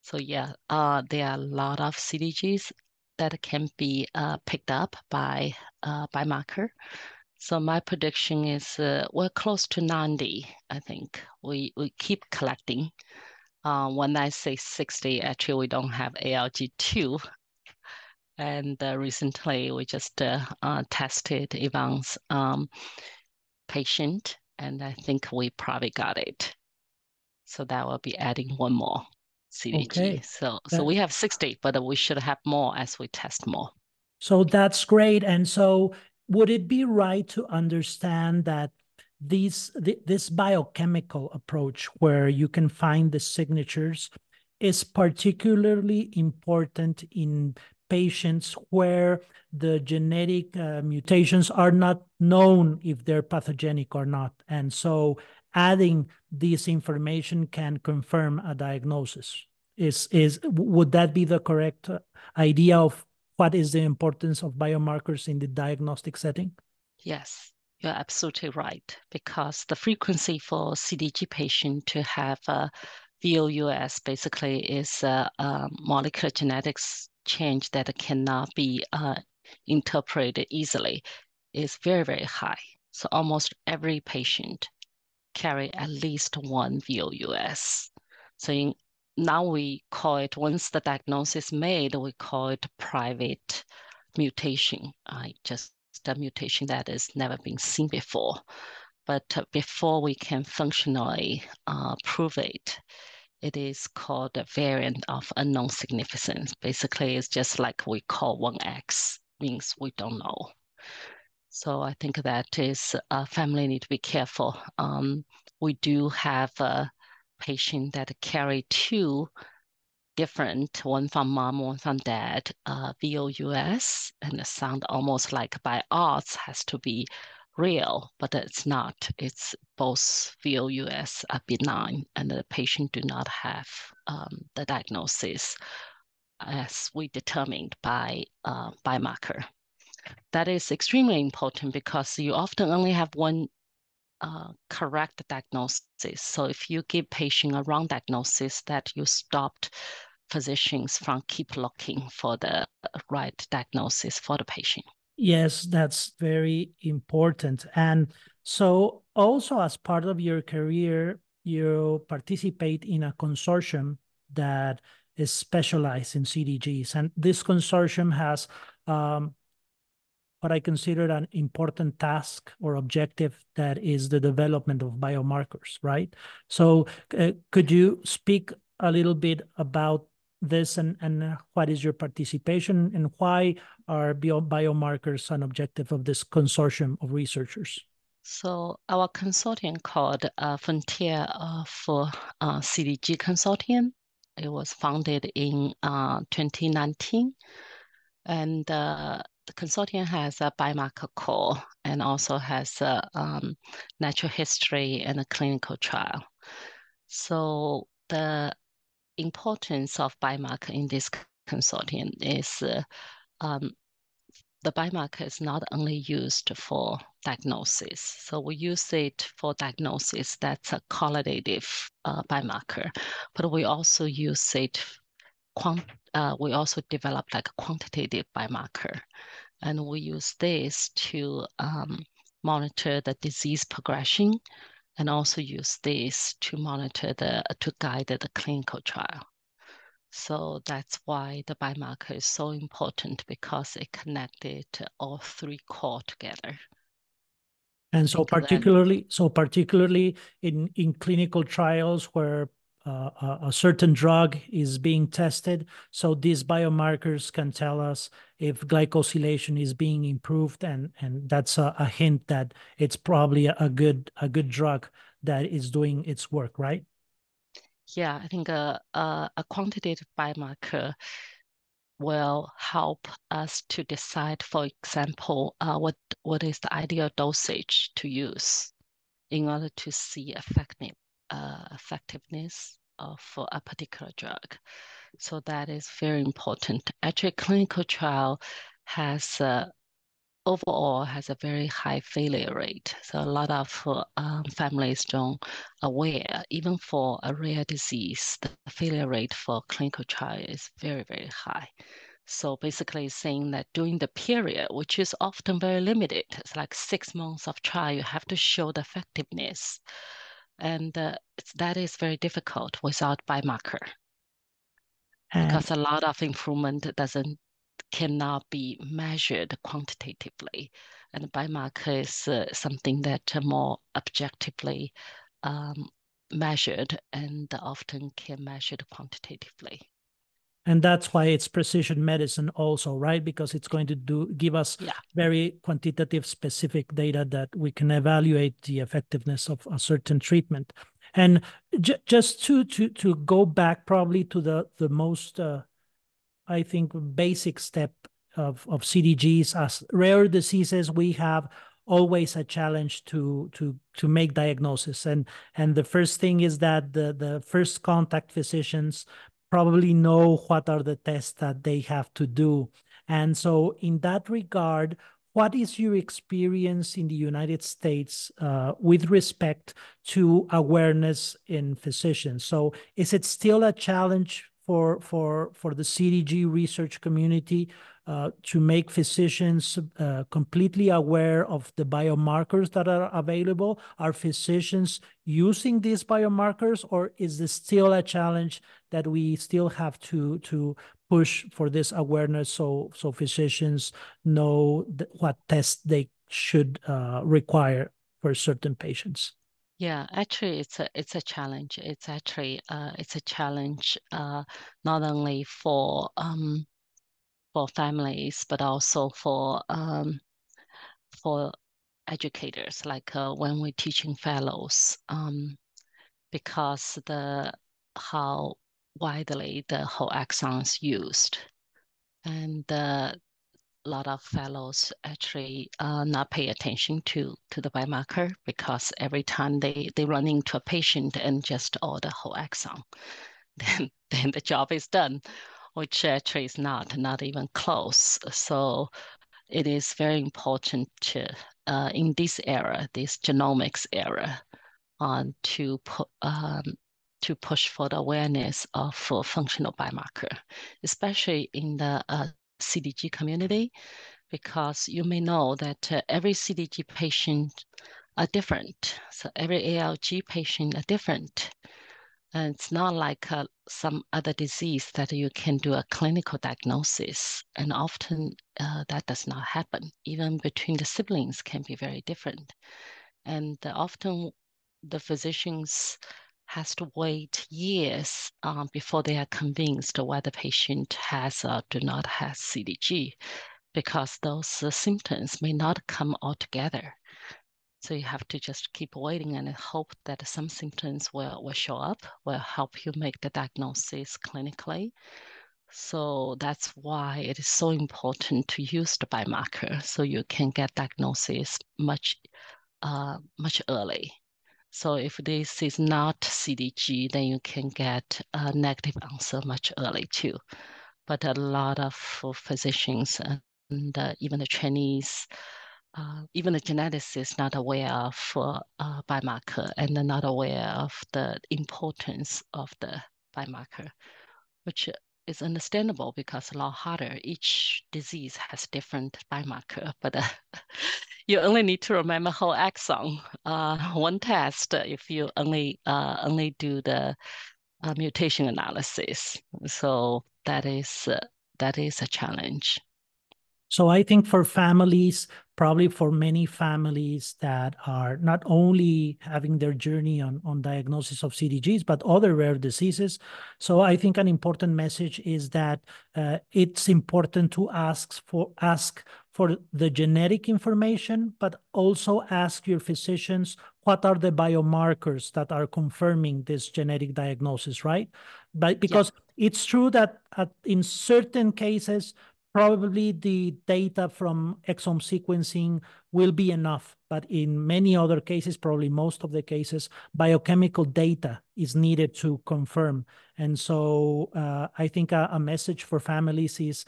So yeah, uh, there are a lot of CDGs that can be uh, picked up by uh, biomarker. So my prediction is uh, we're close to 90, I think. We, we keep collecting. Uh, when I say 60, actually we don't have ALG2. And uh, recently we just uh, uh, tested Ivan's um, patient and I think we probably got it. So that will be adding one more CDG. Okay. So so we have 60, but we should have more as we test more. So that's great. And so would it be right to understand that these th this biochemical approach where you can find the signatures is particularly important in patients where the genetic uh, mutations are not known if they're pathogenic or not? And so adding this information can confirm a diagnosis. Is is would that be the correct uh, idea of what is the importance of biomarkers in the diagnostic setting? Yes, you're absolutely right. Because the frequency for CDG patient to have a VOUS basically is a, a molecular genetics change that cannot be uh, interpreted easily is very, very high. So almost every patient carry at least one VOUS. So in now we call it, once the diagnosis made, we call it private mutation, uh, just a mutation that has never been seen before. But uh, before we can functionally uh, prove it, it is called a variant of unknown significance. Basically, it's just like we call 1X, means we don't know. So I think that is, uh, family need to be careful. Um, we do have a patient that carry two different, one from mom, one from dad, uh, VOUS, and it sound almost like by odds has to be real, but it's not. It's both VOUS are benign, and the patient do not have um, the diagnosis as we determined by uh, biomarker. That is extremely important because you often only have one uh, correct diagnosis. So if you give patient a wrong diagnosis, that you stopped physicians from keep looking for the right diagnosis for the patient. Yes, that's very important. And so also as part of your career, you participate in a consortium that is specialized in CDGs. And this consortium has um, what I consider an important task or objective that is the development of biomarkers, right? So uh, could you speak a little bit about this and, and what is your participation and why are bio biomarkers an objective of this consortium of researchers? So our consortium called uh, Frontier uh, for uh, CDG Consortium. It was founded in uh, 2019. And uh, the consortium has a biomarker core and also has a um, natural history and a clinical trial. So the importance of biomarker in this consortium is uh, um, the biomarker is not only used for diagnosis. So we use it for diagnosis, that's a qualitative uh, biomarker, but we also use it, uh, we also develop like a quantitative biomarker. And we use this to um, monitor the disease progression and also use this to monitor the, to guide the clinical trial. So that's why the biomarker is so important because it connected all three core together. And so particularly, so particularly in, in clinical trials where a, certain drug is being tested, so these biomarkers can tell us if glycosylation is being improved, and and that's a, a hint that it's probably a, a good a good drug that is doing its work, right? Yeah, I think a, a, a quantitative biomarker will help us to decide, for example, uh, what what is the ideal dosage to use in order to see effective uh, effectiveness of a particular drug. So that is very important. Actually, clinical trial has uh, overall has a very high failure rate. So a lot of um, families don't aware, even for a rare disease, the failure rate for clinical trial is very, very high. So basically saying that during the period, which is often very limited, it's like six months of trial, you have to show the effectiveness. And uh, that is very difficult without biomarker. because a lot of improvement doesn't cannot be measured quantitatively. And biomarker is uh, something that more objectively um, measured and often can measured quantitatively. And that's why it's precision medicine also, right? Because it's going to do give us yeah. very quantitative specific data that we can evaluate the effectiveness of a certain treatment. And just to to to go back probably to the the most uh, I think, basic step of, of CDGs. As rare diseases, we have always a challenge to to to make diagnosis and and the first thing is that the the first contact physicians probably know what are the tests that they have to do. And so in that regard what is your experience in the united states uh, with respect to awareness in physicians? So is it still a challenge for for for the CDG research community uh, to make physicians uh, completely aware of the biomarkers that are available? Are physicians using these biomarkers, or is this still a challenge that we still have to to push for this awareness so so physicians know what tests they should uh, require for certain patients? Yeah, actually, it's a it's a challenge. It's actually uh, it's a challenge uh, not only for um, for families but also for um, for educators. Like uh, when we're teaching fellows, um, because the how widely the whole exome is used, and uh, a lot of fellows actually uh, not pay attention to to the biomarker because every time they they run into a patient and just order whole exome, then then the job is done, which actually is not not even close. So it is very important to uh, in this era, this genomics era, uh, to put um, to push for the awareness of uh, functional biomarker, especially in the uh, CDG community because you may know that uh, every CDG patient are different. So every ALG patient are different. And it's not like uh, some other disease that you can do a clinical diagnosis. And often uh, that does not happen. Even between the siblings can be very different. And often the physicians has to wait years um, before they are convinced whether the patient has or do not have CDG because those uh, symptoms may not come all together. So you have to just keep waiting and hope that some symptoms will, will show up, will help you make the diagnosis clinically. So that's why it is so important to use the biomarker so you can get diagnosis much, uh, much early. So if this is not CDG, then you can get a negative answer much early too. but a lot of physicians and uh, even the Chinese, uh, even the geneticists not aware of uh, biomarker and they're not aware of the importance of the biomarker, which is understandable because a lot harder. Each disease has different biomarker, but uh, you only need to remember whole exome. Uh, one test if you only uh, only do the uh, mutation analysis. So that is uh, that is a challenge. So I think for families, probably for many families that are not only having their journey on, on diagnosis of CDGs, but other rare diseases. So I think an important message is that uh, it's important to ask for ask for the genetic information, but also ask your physicians what are the biomarkers that are confirming this genetic diagnosis, right? But because yeah. it's true that at, in certain cases, probably the data from exome sequencing will be enough. But in many other cases, probably most of the cases, biochemical data is needed to confirm. And so uh, I think a, a, message for families is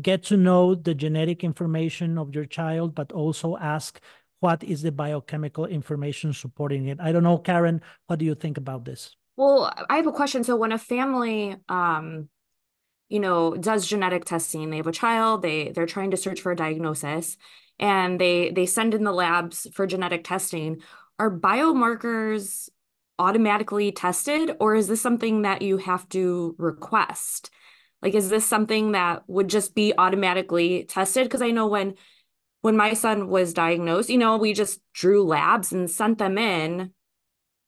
get to know the genetic information of your child, but also ask what is the biochemical information supporting it. I don't know, Karen, what do you think about this? Well, I have a question. So when a family um, you know does genetic testing they have a child they they're trying to search for a diagnosis and they they send in the labs for genetic testing. Are biomarkers automatically tested or is this something that you have to request? Like is this something that would just be automatically tested? Because i know when when my son was diagnosed you know we just drew labs and sent them in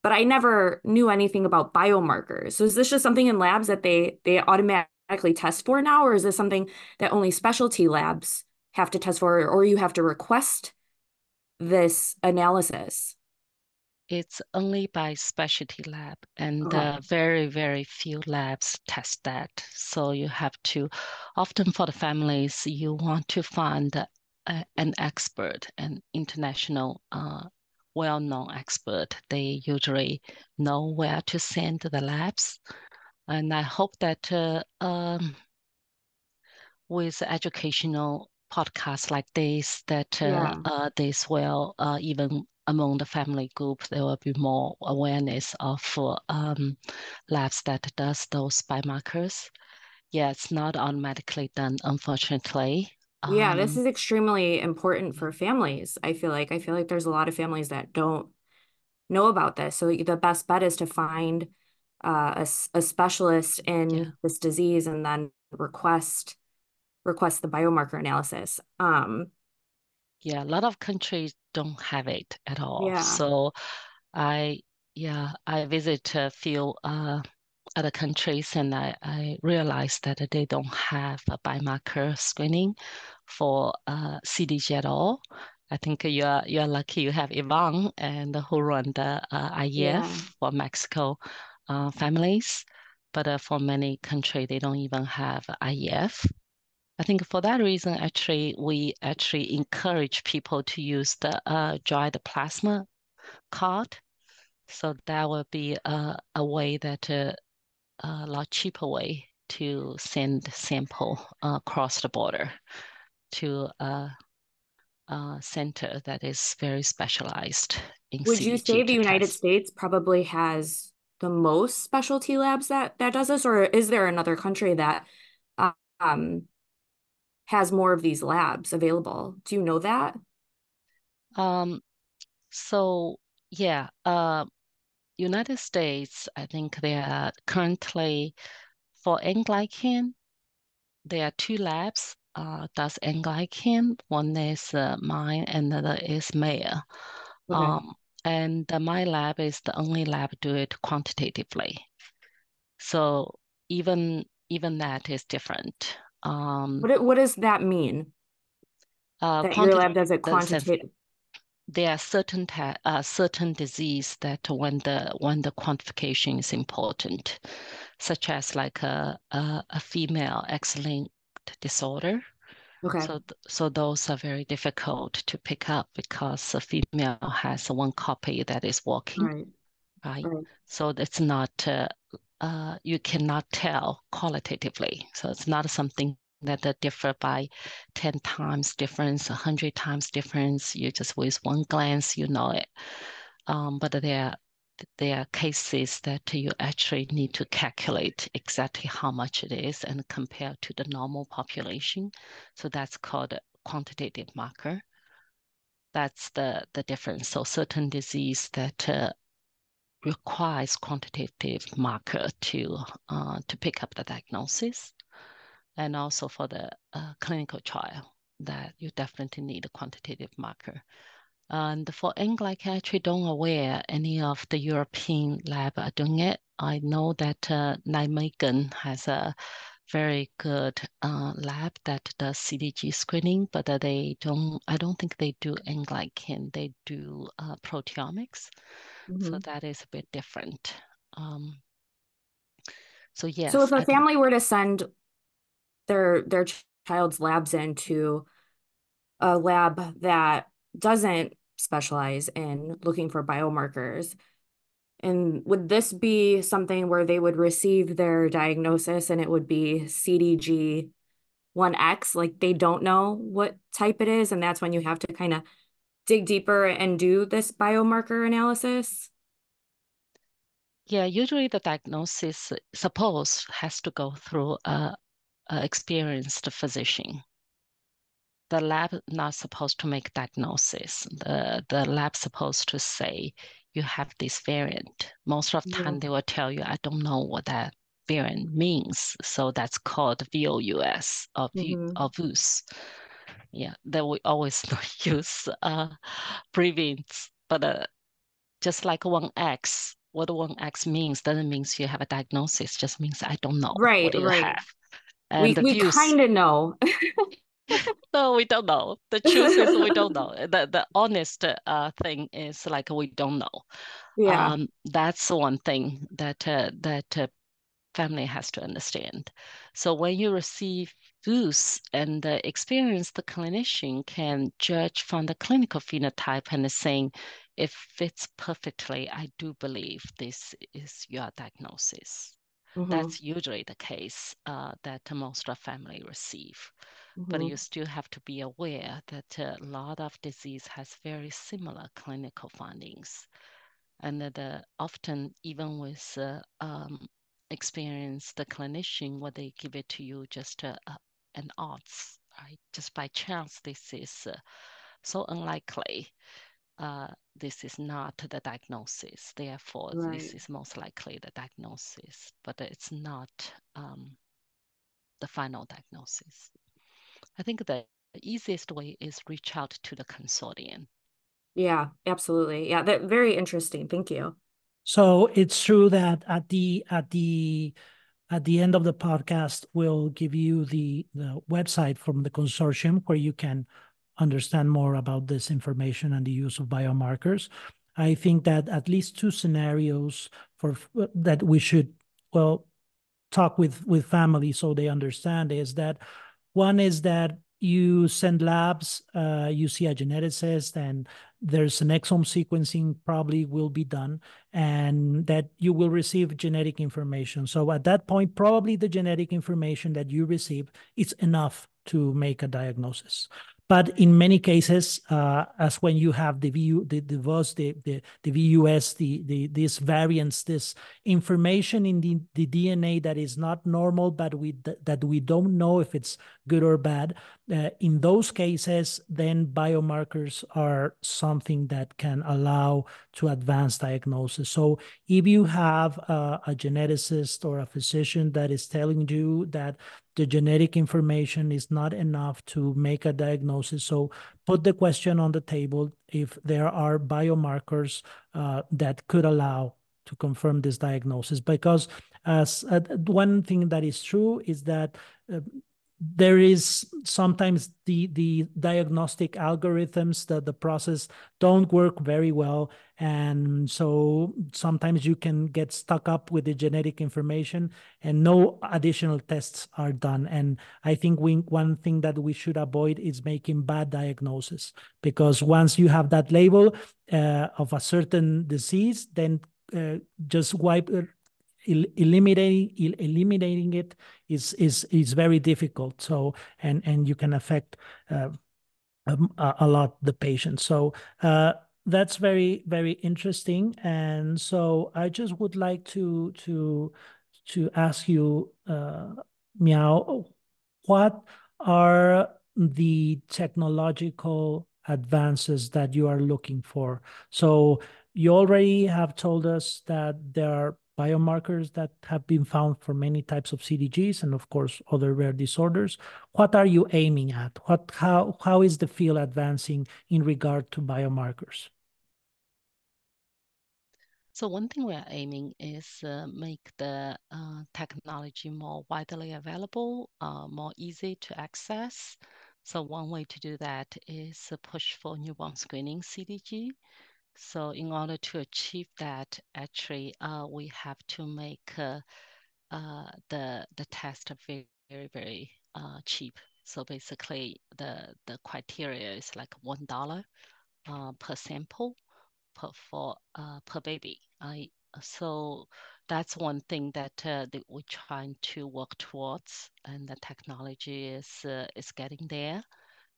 but i never knew anything about biomarkers. So is this just something in labs that they they automatically automatically test for now, or is this something that only specialty labs have to test for, or you have to request this analysis? It's only by specialty lab, and okay. uh, very, very few labs test that. So you have to, often for the families, you want to find a, an expert, an international uh, well-known expert. They usually know where to send the labs and I hope that uh, um, with educational podcasts like this, that uh, yeah. uh, this will uh, even among the family group, there will be more awareness of um, labs that does those biomarkers. Yeah, it's not automatically done, unfortunately. Yeah, um, this is extremely important for families. I feel like I feel like there's a lot of families that don't know about this. So the best bet is to find uh, a, a specialist in yeah. this disease and then request request the biomarker analysis. Um, yeah, a lot of countries don't have it at all. Yeah. So I yeah, I visit a few uh, other countries and I, I realized that they don't have a biomarker screening for uh, CDG at all. I think you are you are lucky you have Ivan and who run the uh, IEF yeah. for Mexico uh, families, but uh, for many countries, they don't even have IEF. I think for that reason, actually, we actually encourage people to use the uh, dried plasma card. So that would be a, a way that uh, a lot cheaper way to send sample uh, across the border to a, a, center that is very specialized in Would you say the United. States probably has the most specialty labs that that does this, or is there another country that um, has more of these labs available? Do you know that? Um, so yeah, uh, United States, I think they are currently for N-glycan, there are two labs uh, does N-glycan. One is uh, mine, and another is Mayo. Okay. Um, and my lab is the only lab do it quantitatively. So even even that is different. Um, what what does that mean? Uh, that your lab does it quantitative. There are certain uh, certain disease that when the when the quantification is important, such as like a a, a female X-linked disorder Okay. So, so those are very difficult to pick up because a female has one copy that is working, right? Right. right. So it's not uh, uh, you cannot tell qualitatively. So it's not something that they differ by 10 times difference, 100 times difference. You just with one glance, you know it. Um, but there, there are cases that you actually need to calculate exactly how much it is and compare to the normal population. So that's called a quantitative marker. That's the, the difference. So certain disease that uh, requires quantitative marker to uh, to pick up the diagnosis and also for the uh, clinical trial that you definitely need a quantitative marker. And for N-glycan, I actually don't aware any of the European lab are doing it. I know that uh, Nijmegen has a very good uh, lab that does CDG screening, but uh, they don't, I don't think they do N-glycan, they do uh, proteomics. Mm-hmm. So that is a bit different. Um, so yes. So if a I family were to send their their child's labs into a lab that doesn't specialize in looking for biomarkers. And would this be something where they would receive their diagnosis and it would be cdg 1x like they don't know what type it is and that's when you have to kind of dig deeper and do this biomarker analysis? Yeah usually the diagnosis suppose has to go through a uh, experienced physician. The lab not supposed to make diagnosis. The, the lab supposed to say, you have this variant. Most of the time yeah. they will tell you, I don't know what that variant means. So that's called VOUS or, mm-hmm. or VUS. Yeah, that we always use uh, prevents, but uh, just like 1X, what 1X means doesn't mean you have a diagnosis, just means I don't know right, what you right. we we kind of know. no, we don't know. The truth is we don't know. The the honest uh, thing is like we don't know. Yeah, um, that's one thing that uh, that uh, family has to understand. So when you receive VUS and the experienced clinician can judge from the clinical phenotype and saying if fits perfectly, I do believe this is your diagnosis. Mm-hmm. That's usually the case uh, that most of family receive. Mm-hmm. But you still have to be aware that a lot of disease has very similar clinical findings. And that uh, often, even with uh, um, experienced clinician, what they give it to you just uh, an odds, right? Just by chance, this is uh, so unlikely uh, this is not the diagnosis. Therefore, right. this is most likely the diagnosis, but it's not um, the final diagnosis. I think the easiest way is reach out to the consortium. Yeah, absolutely. Yeah, that very interesting. Thank you. So it's true that at the at the at the end of the podcast, we'll give you the the website from the consortium where you can understand more about this information and the use of biomarkers. I think that at least two scenarios for that we should well talk with with family so they understand is that one is that you send labs, uh, you see a geneticist, and there's an exome sequencing probably will be done, and that you will receive genetic information. So at that point, probably the genetic information that you receive is enough to make a diagnosis. But in many cases, uh, as when you have the VU, the, the VUS, the, the, the VUS, the, the, these variants, this information in the, the DNA that is not normal, but we, that we don't know if it's good or bad, uh, in those cases, then biomarkers are something that can allow to advance diagnosis. So if you have a, a geneticist or a physician that is telling you that the genetic information is not enough to make a diagnosis. So put the question on the table if there are biomarkers uh, that could allow to confirm this diagnosis. Because as uh, one thing that is true is that uh, there is sometimes the the diagnostic algorithms that the process don't work very well. And so sometimes you can get stuck up with the genetic information and no additional tests are done. And i think we, one thing that we should avoid is making bad diagnosis because once you have that label uh, of a certain disease then uh, just wipe eliminating eliminating it is is is very difficult. So and and you can affect uh, a, a, lot the patient. So uh, that's very very interesting. And so I just would like to to to ask you, uh, Miao, what are the technological advances that you are looking for? So you already have told us that there are biomarkers that have been found for many types of CDGs and of course other rare disorders. What are you aiming at? How is the field advancing in regard to biomarkers? So one thing we're aiming is uh, make the uh, technology more widely available, uh, more easy to access. So one way to do that is push for newborn screening CDG. So in order to achieve that, actually, uh, we have to make uh, uh, the the test very very very uh, cheap. So basically, the the criteria is like one dollar uh, per sample per for uh, per baby. I so that's one thing that, that we're trying to work towards, and the technology is is getting there,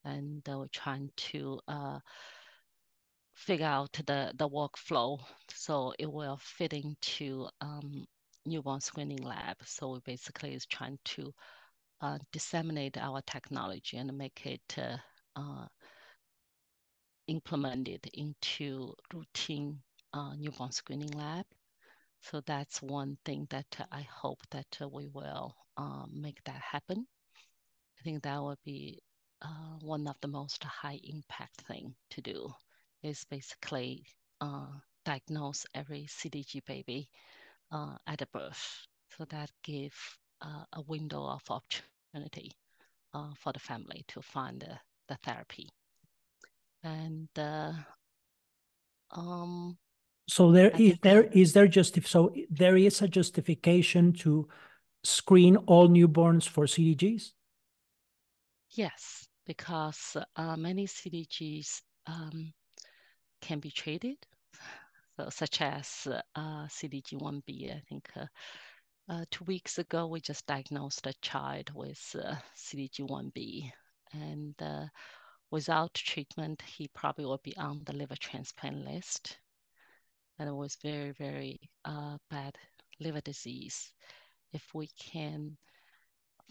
and we're trying to figure out the, the workflow so it will fit into um, newborn screening lab. So we basically is trying to uh, disseminate our technology and make it uh, uh, implemented into routine uh, newborn screening lab. So that's one thing that I hope that we will make that happen. I think that would be uh, one of the most high impact thing to do is basically uh, diagnose every CDG baby uh, at a birth. So that give uh, a window of opportunity uh, for the family to find the, the therapy. And uh, um, so there is there is there just so there is a justification to screen all newborns for CDGs. Yes, because uh, many CDGs um, can be treated, so, such as uh, CDG1B. I think uh, uh, two weeks ago, we just diagnosed a child with uh, CDG1B. And uh, without treatment, he probably will be on the liver transplant list. And it was very, very bad liver disease. If we can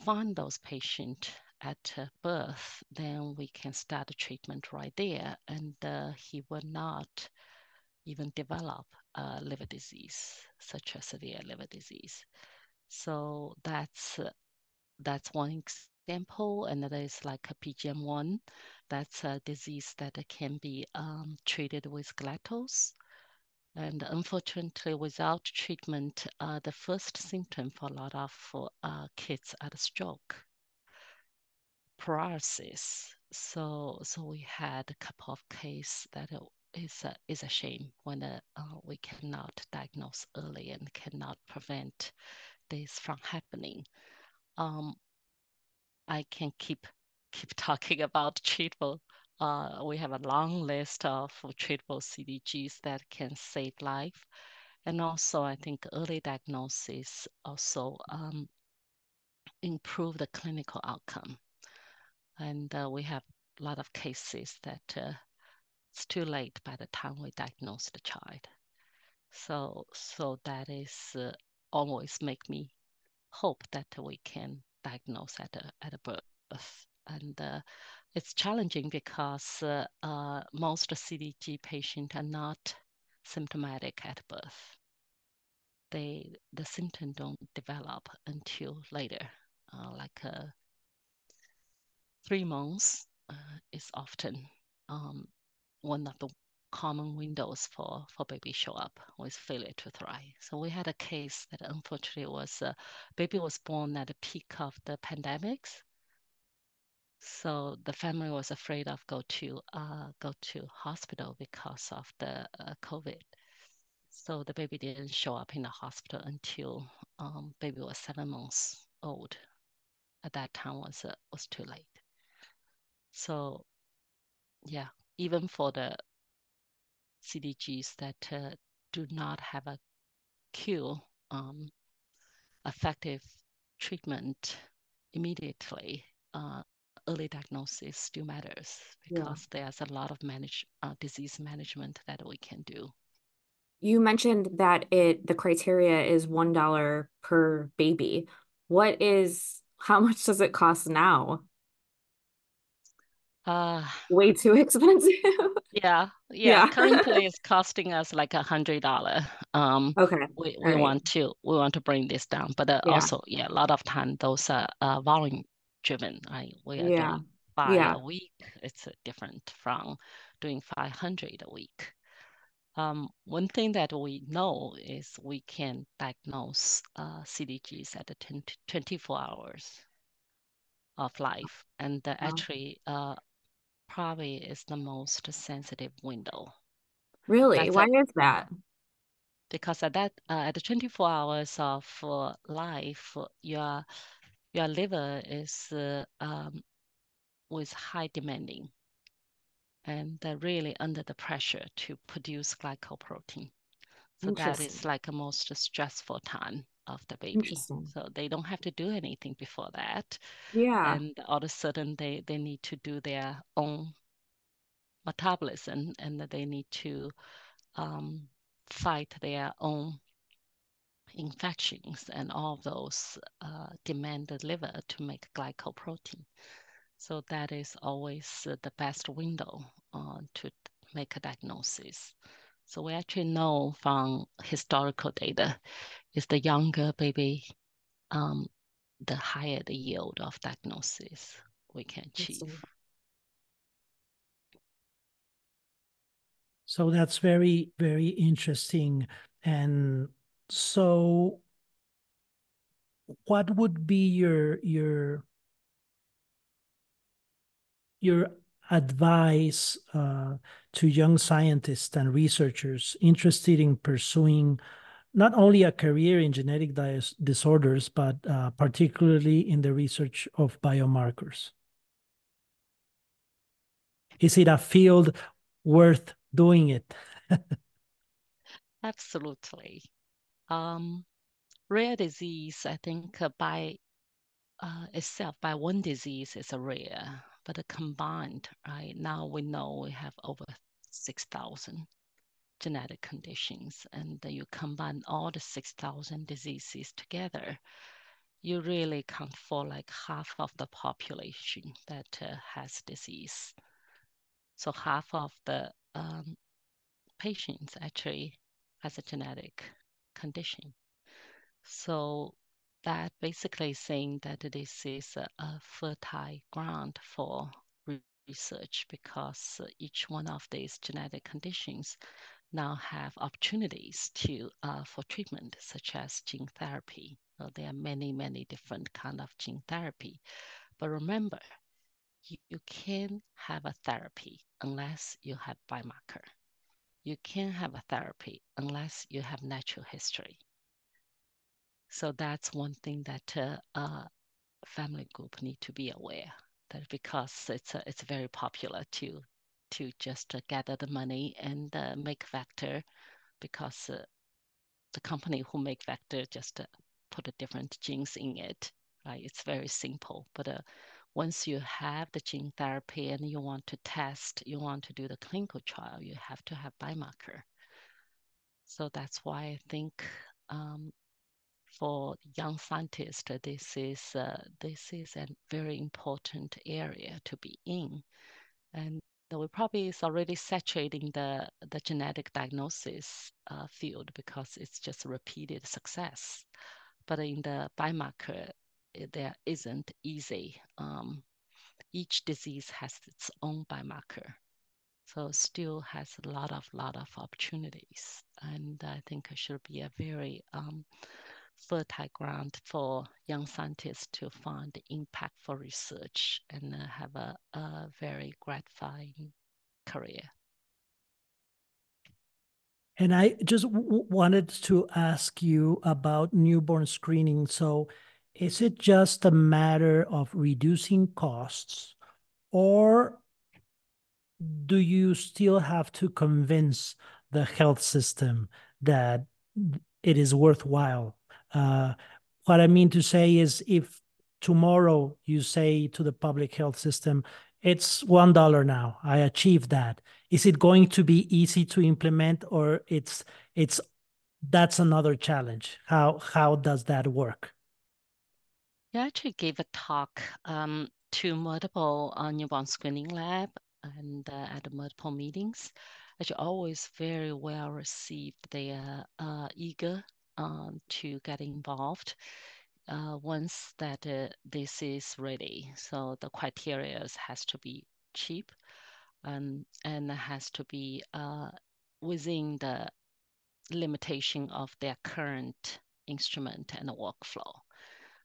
find those patients at uh, birth, then we can start the treatment right there, and uh, he will not even develop uh, liver disease, such as severe liver disease. So that's uh, that's one example. Another is like a PGM1. That's a disease that can be um, treated with galactose. And unfortunately, without treatment, uh, the first symptom for a lot of kids are stroke paralysis. So so we had a couple of cases that is a, is a shame when uh, we cannot diagnose early and cannot prevent this from happening. Um, I can keep keep talking about treatable. Uh, we have a long list of treatable CDGs that can save life. And also, I think early diagnosis also um, improve the clinical outcome and uh, we have a lot of cases that uh, it's too late by the time we diagnose the child. So, so that is uh, always make me hope that we can diagnose at a, at a birth. And uh, it's challenging because uh, uh, most CDG patients are not symptomatic at birth. They the symptom don't develop until later, like a three months uh, is often um, one of the common windows for, for baby show up with failure to thrive. So we had a case that unfortunately was uh, baby was born at the peak of the pandemics. So the family was afraid of go to uh, go to hospital because of the uh, COVID. So the baby didn't show up in the hospital until um, baby was seven months old. At that time was uh, was too late. So yeah, even for the CDGs that uh, do not have a cure, um, effective treatment immediately, uh, early diagnosis still matters because yeah. there's a lot of manage uh, disease management that we can do. You mentioned that it the criteria is one dollar per baby. What is how much does it cost now? Uh, way too expensive. yeah, yeah, yeah. Currently, it's costing us like a hundred dollar. Um, okay. We, we right. want to we want to bring this down, but uh, yeah. also yeah, a lot of time those are uh, volume driven. Right, we are yeah. doing five yeah. a week. It's uh, different from doing five hundred a week. Um, one thing that we know is we can diagnose uh, CDGs at the 20, 24 hours of life, and wow. actually uh, probably is the most sensitive window. Really? That's Why a, is that? Because at that uh, at the 24 hours of uh, life, your your liver is uh, um, with high demanding and they're really under the pressure to produce glycoprotein. So that is like a most stressful time of the baby. So they don't have to do anything before that. Yeah. And all of a sudden they, they need to do their own metabolism and that they need to um, fight their own infections and all those uh, demand the liver to make glycoprotein. So that is always uh, the best window uh, to make a diagnosis. So we actually know from historical data is the younger baby, um, the higher the yield of diagnosis we can achieve. So that's very, very interesting. And so what would be your your your advice uh, to young scientists and researchers interested in pursuing not only a career in genetic disorders, but uh, particularly in the research of biomarkers? Is it a field worth doing it? Absolutely. Um, rare disease, I think, uh, by uh, itself, by one disease, is a rare but combined, right now we know we have over 6,000 genetic conditions, and you combine all the 6,000 diseases together, you really count for like half of the population that uh, has disease. So half of the um, patients actually has a genetic condition. So that basically saying that this is a, a fertile ground for research because each one of these genetic conditions now have opportunities to uh, for treatment such as gene therapy. So there are many many different kind of gene therapy. But remember you, you can't have a therapy unless you have biomarker. You can't have a therapy unless you have natural history. So that's one thing that uh, uh, family group need to be aware that because it's uh, it's very popular to to just uh, gather the money and uh, make vector because uh, the company who make vector just put a different genes in it right? It's very simple but once you have the gene therapy and you want to test you want to do the clinical trial you have to have biomarker. So that's why i think um, for young scientists, this is uh, this is a very important area to be in, and we probably is already saturating the the genetic diagnosis uh, field because it's just repeated success. But in the biomarker, there isn't easy. Um, each disease has its own biomarker, so still has a lot of lot of opportunities, and I think it should be a very um, fertile ground for young scientists to find impactful research and uh, have a, a very gratifying career. And I just wanted to ask you about newborn screening. So, is it just a matter of reducing costs, or do you still have to convince the health system that it is worthwhile uh, what I mean to say is if tomorrow you say to the public health system, it's one dollar now, I achieved that. Is it going to be easy to implement or it's it's that's another challenge? How how does that work? Yeah, I actually gave a talk um, to multiple uh, newborn screening lab and uh, at multiple meetings. Actually, always very well received. They are uh, eager um, to get involved uh, once that uh, this is ready. So the criteria has to be cheap and, and has to be uh, within the limitation of their current instrument and workflow.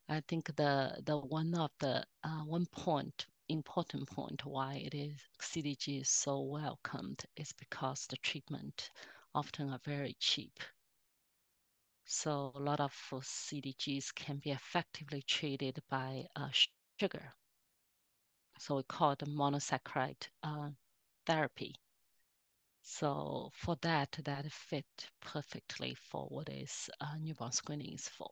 I think the the one of the uh, one point important point why it is CDG is so welcomed is because the treatment often are very cheap. So a lot of CDGs can be effectively treated by uh, sugar. So we call it monosaccharide uh, therapy. So for that, that fit perfectly for what is uh, newborn screening is for.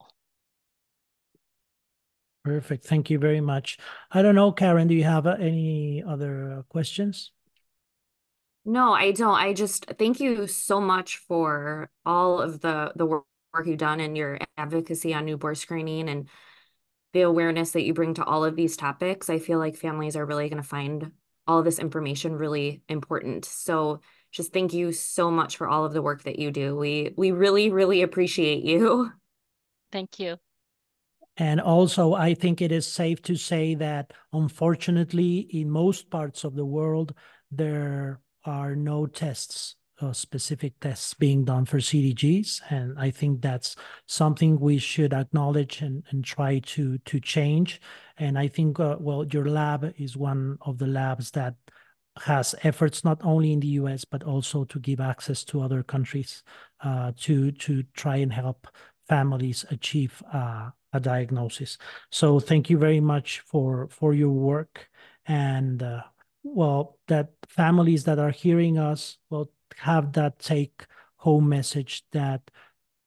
Perfect. Thank you very much. I don't know, Karen, do you have uh, any other uh, questions? No, I don't. I just thank you so much for all of the the work you've done and your advocacy on newborn screening and the awareness that you bring to all of these topics. I feel like families are really going to find all of this information really important. So just thank you so much for all of the work that you do. We we really really appreciate you. Thank you. And also, I think it is safe to say that unfortunately, in most parts of the world, there are no tests, uh, specific tests being done for CDGs. And I think that's something we should acknowledge and, and try to, to change. And I think, uh, well, your lab is one of the labs that has efforts not only in the US, but also to give access to other countries uh, to, to try and help families achieve uh, a diagnosis. So thank you very much for for your work and uh, well that families that are hearing us will have that take home message that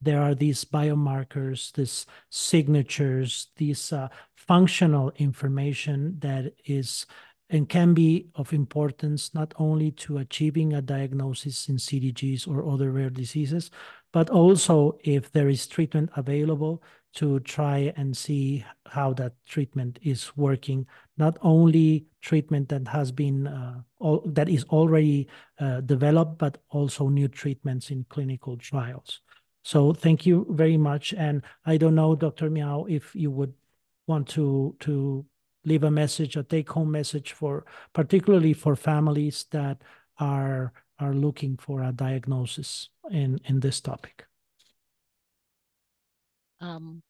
there are these biomarkers, these signatures, these uh, functional information that is and can be of importance not only to achieving a diagnosis in CDGs or other rare diseases, but also if there is treatment available to try and see how that treatment is working. Not only treatment that has been uh, all, that is already uh, developed, but also new treatments in clinical trials. So thank you very much. And I don't know, Dr. Miao, if you would want to to leave a message, a take-home message for particularly for families that are are looking for a diagnosis in in this topic. Um,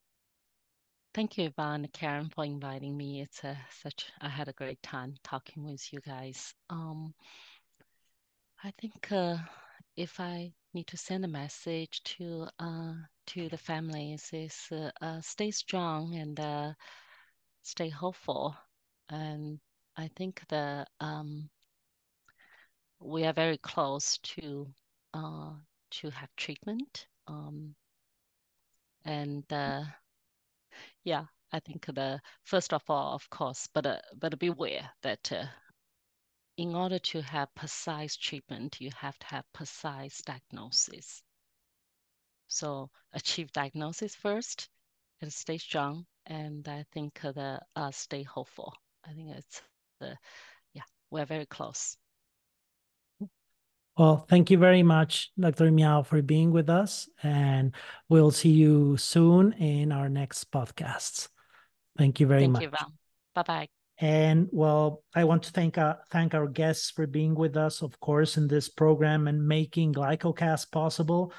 thank you, and Karen, for inviting me. It's a, such I had a great time talking with you guys. Um, I think uh, if I need to send a message to uh, to the families is uh, uh stay strong and uh, stay hopeful. And I think the um, we are very close to uh, to have treatment. Um, and yeah, I think the first of all, of course, but uh, but beware that uh, in order to have precise treatment, you have to have precise diagnosis. So achieve diagnosis first, and stay strong, and I think the uh, stay hopeful. I think it's the yeah, we're very close. Well, thank you very much, Dr. Miao, for being with us. And we'll see you soon in our next podcasts. Thank you very thank much. Thank you, Bye bye. And well, I want to thank uh, thank our guests for being with us, of course, in this program and making GlycoCast possible.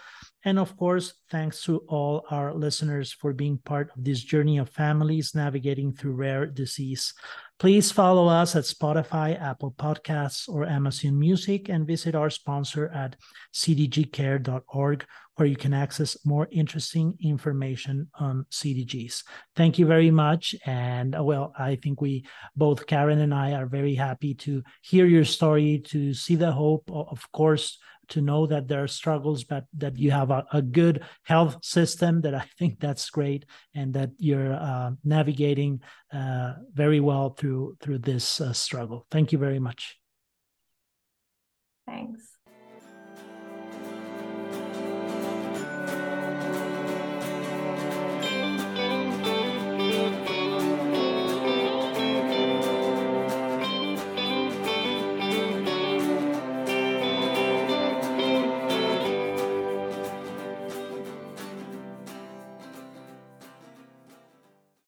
And of course, thanks to all our listeners for being part of this journey of families navigating through rare disease. Please follow us at Spotify, Apple Podcasts, or Amazon Music, and visit our sponsor at cdgcare.org, where you can access more interesting information on CDGs. Thank you very much. And uh, well, I think we both, Karen and I, are very happy to hear your story, to see the hope, of course, to know that there are struggles, but that you have a, a good health system. That I think that's great, and that you're uh, navigating uh, very well through through this uh, struggle. Thank you very much. Thanks.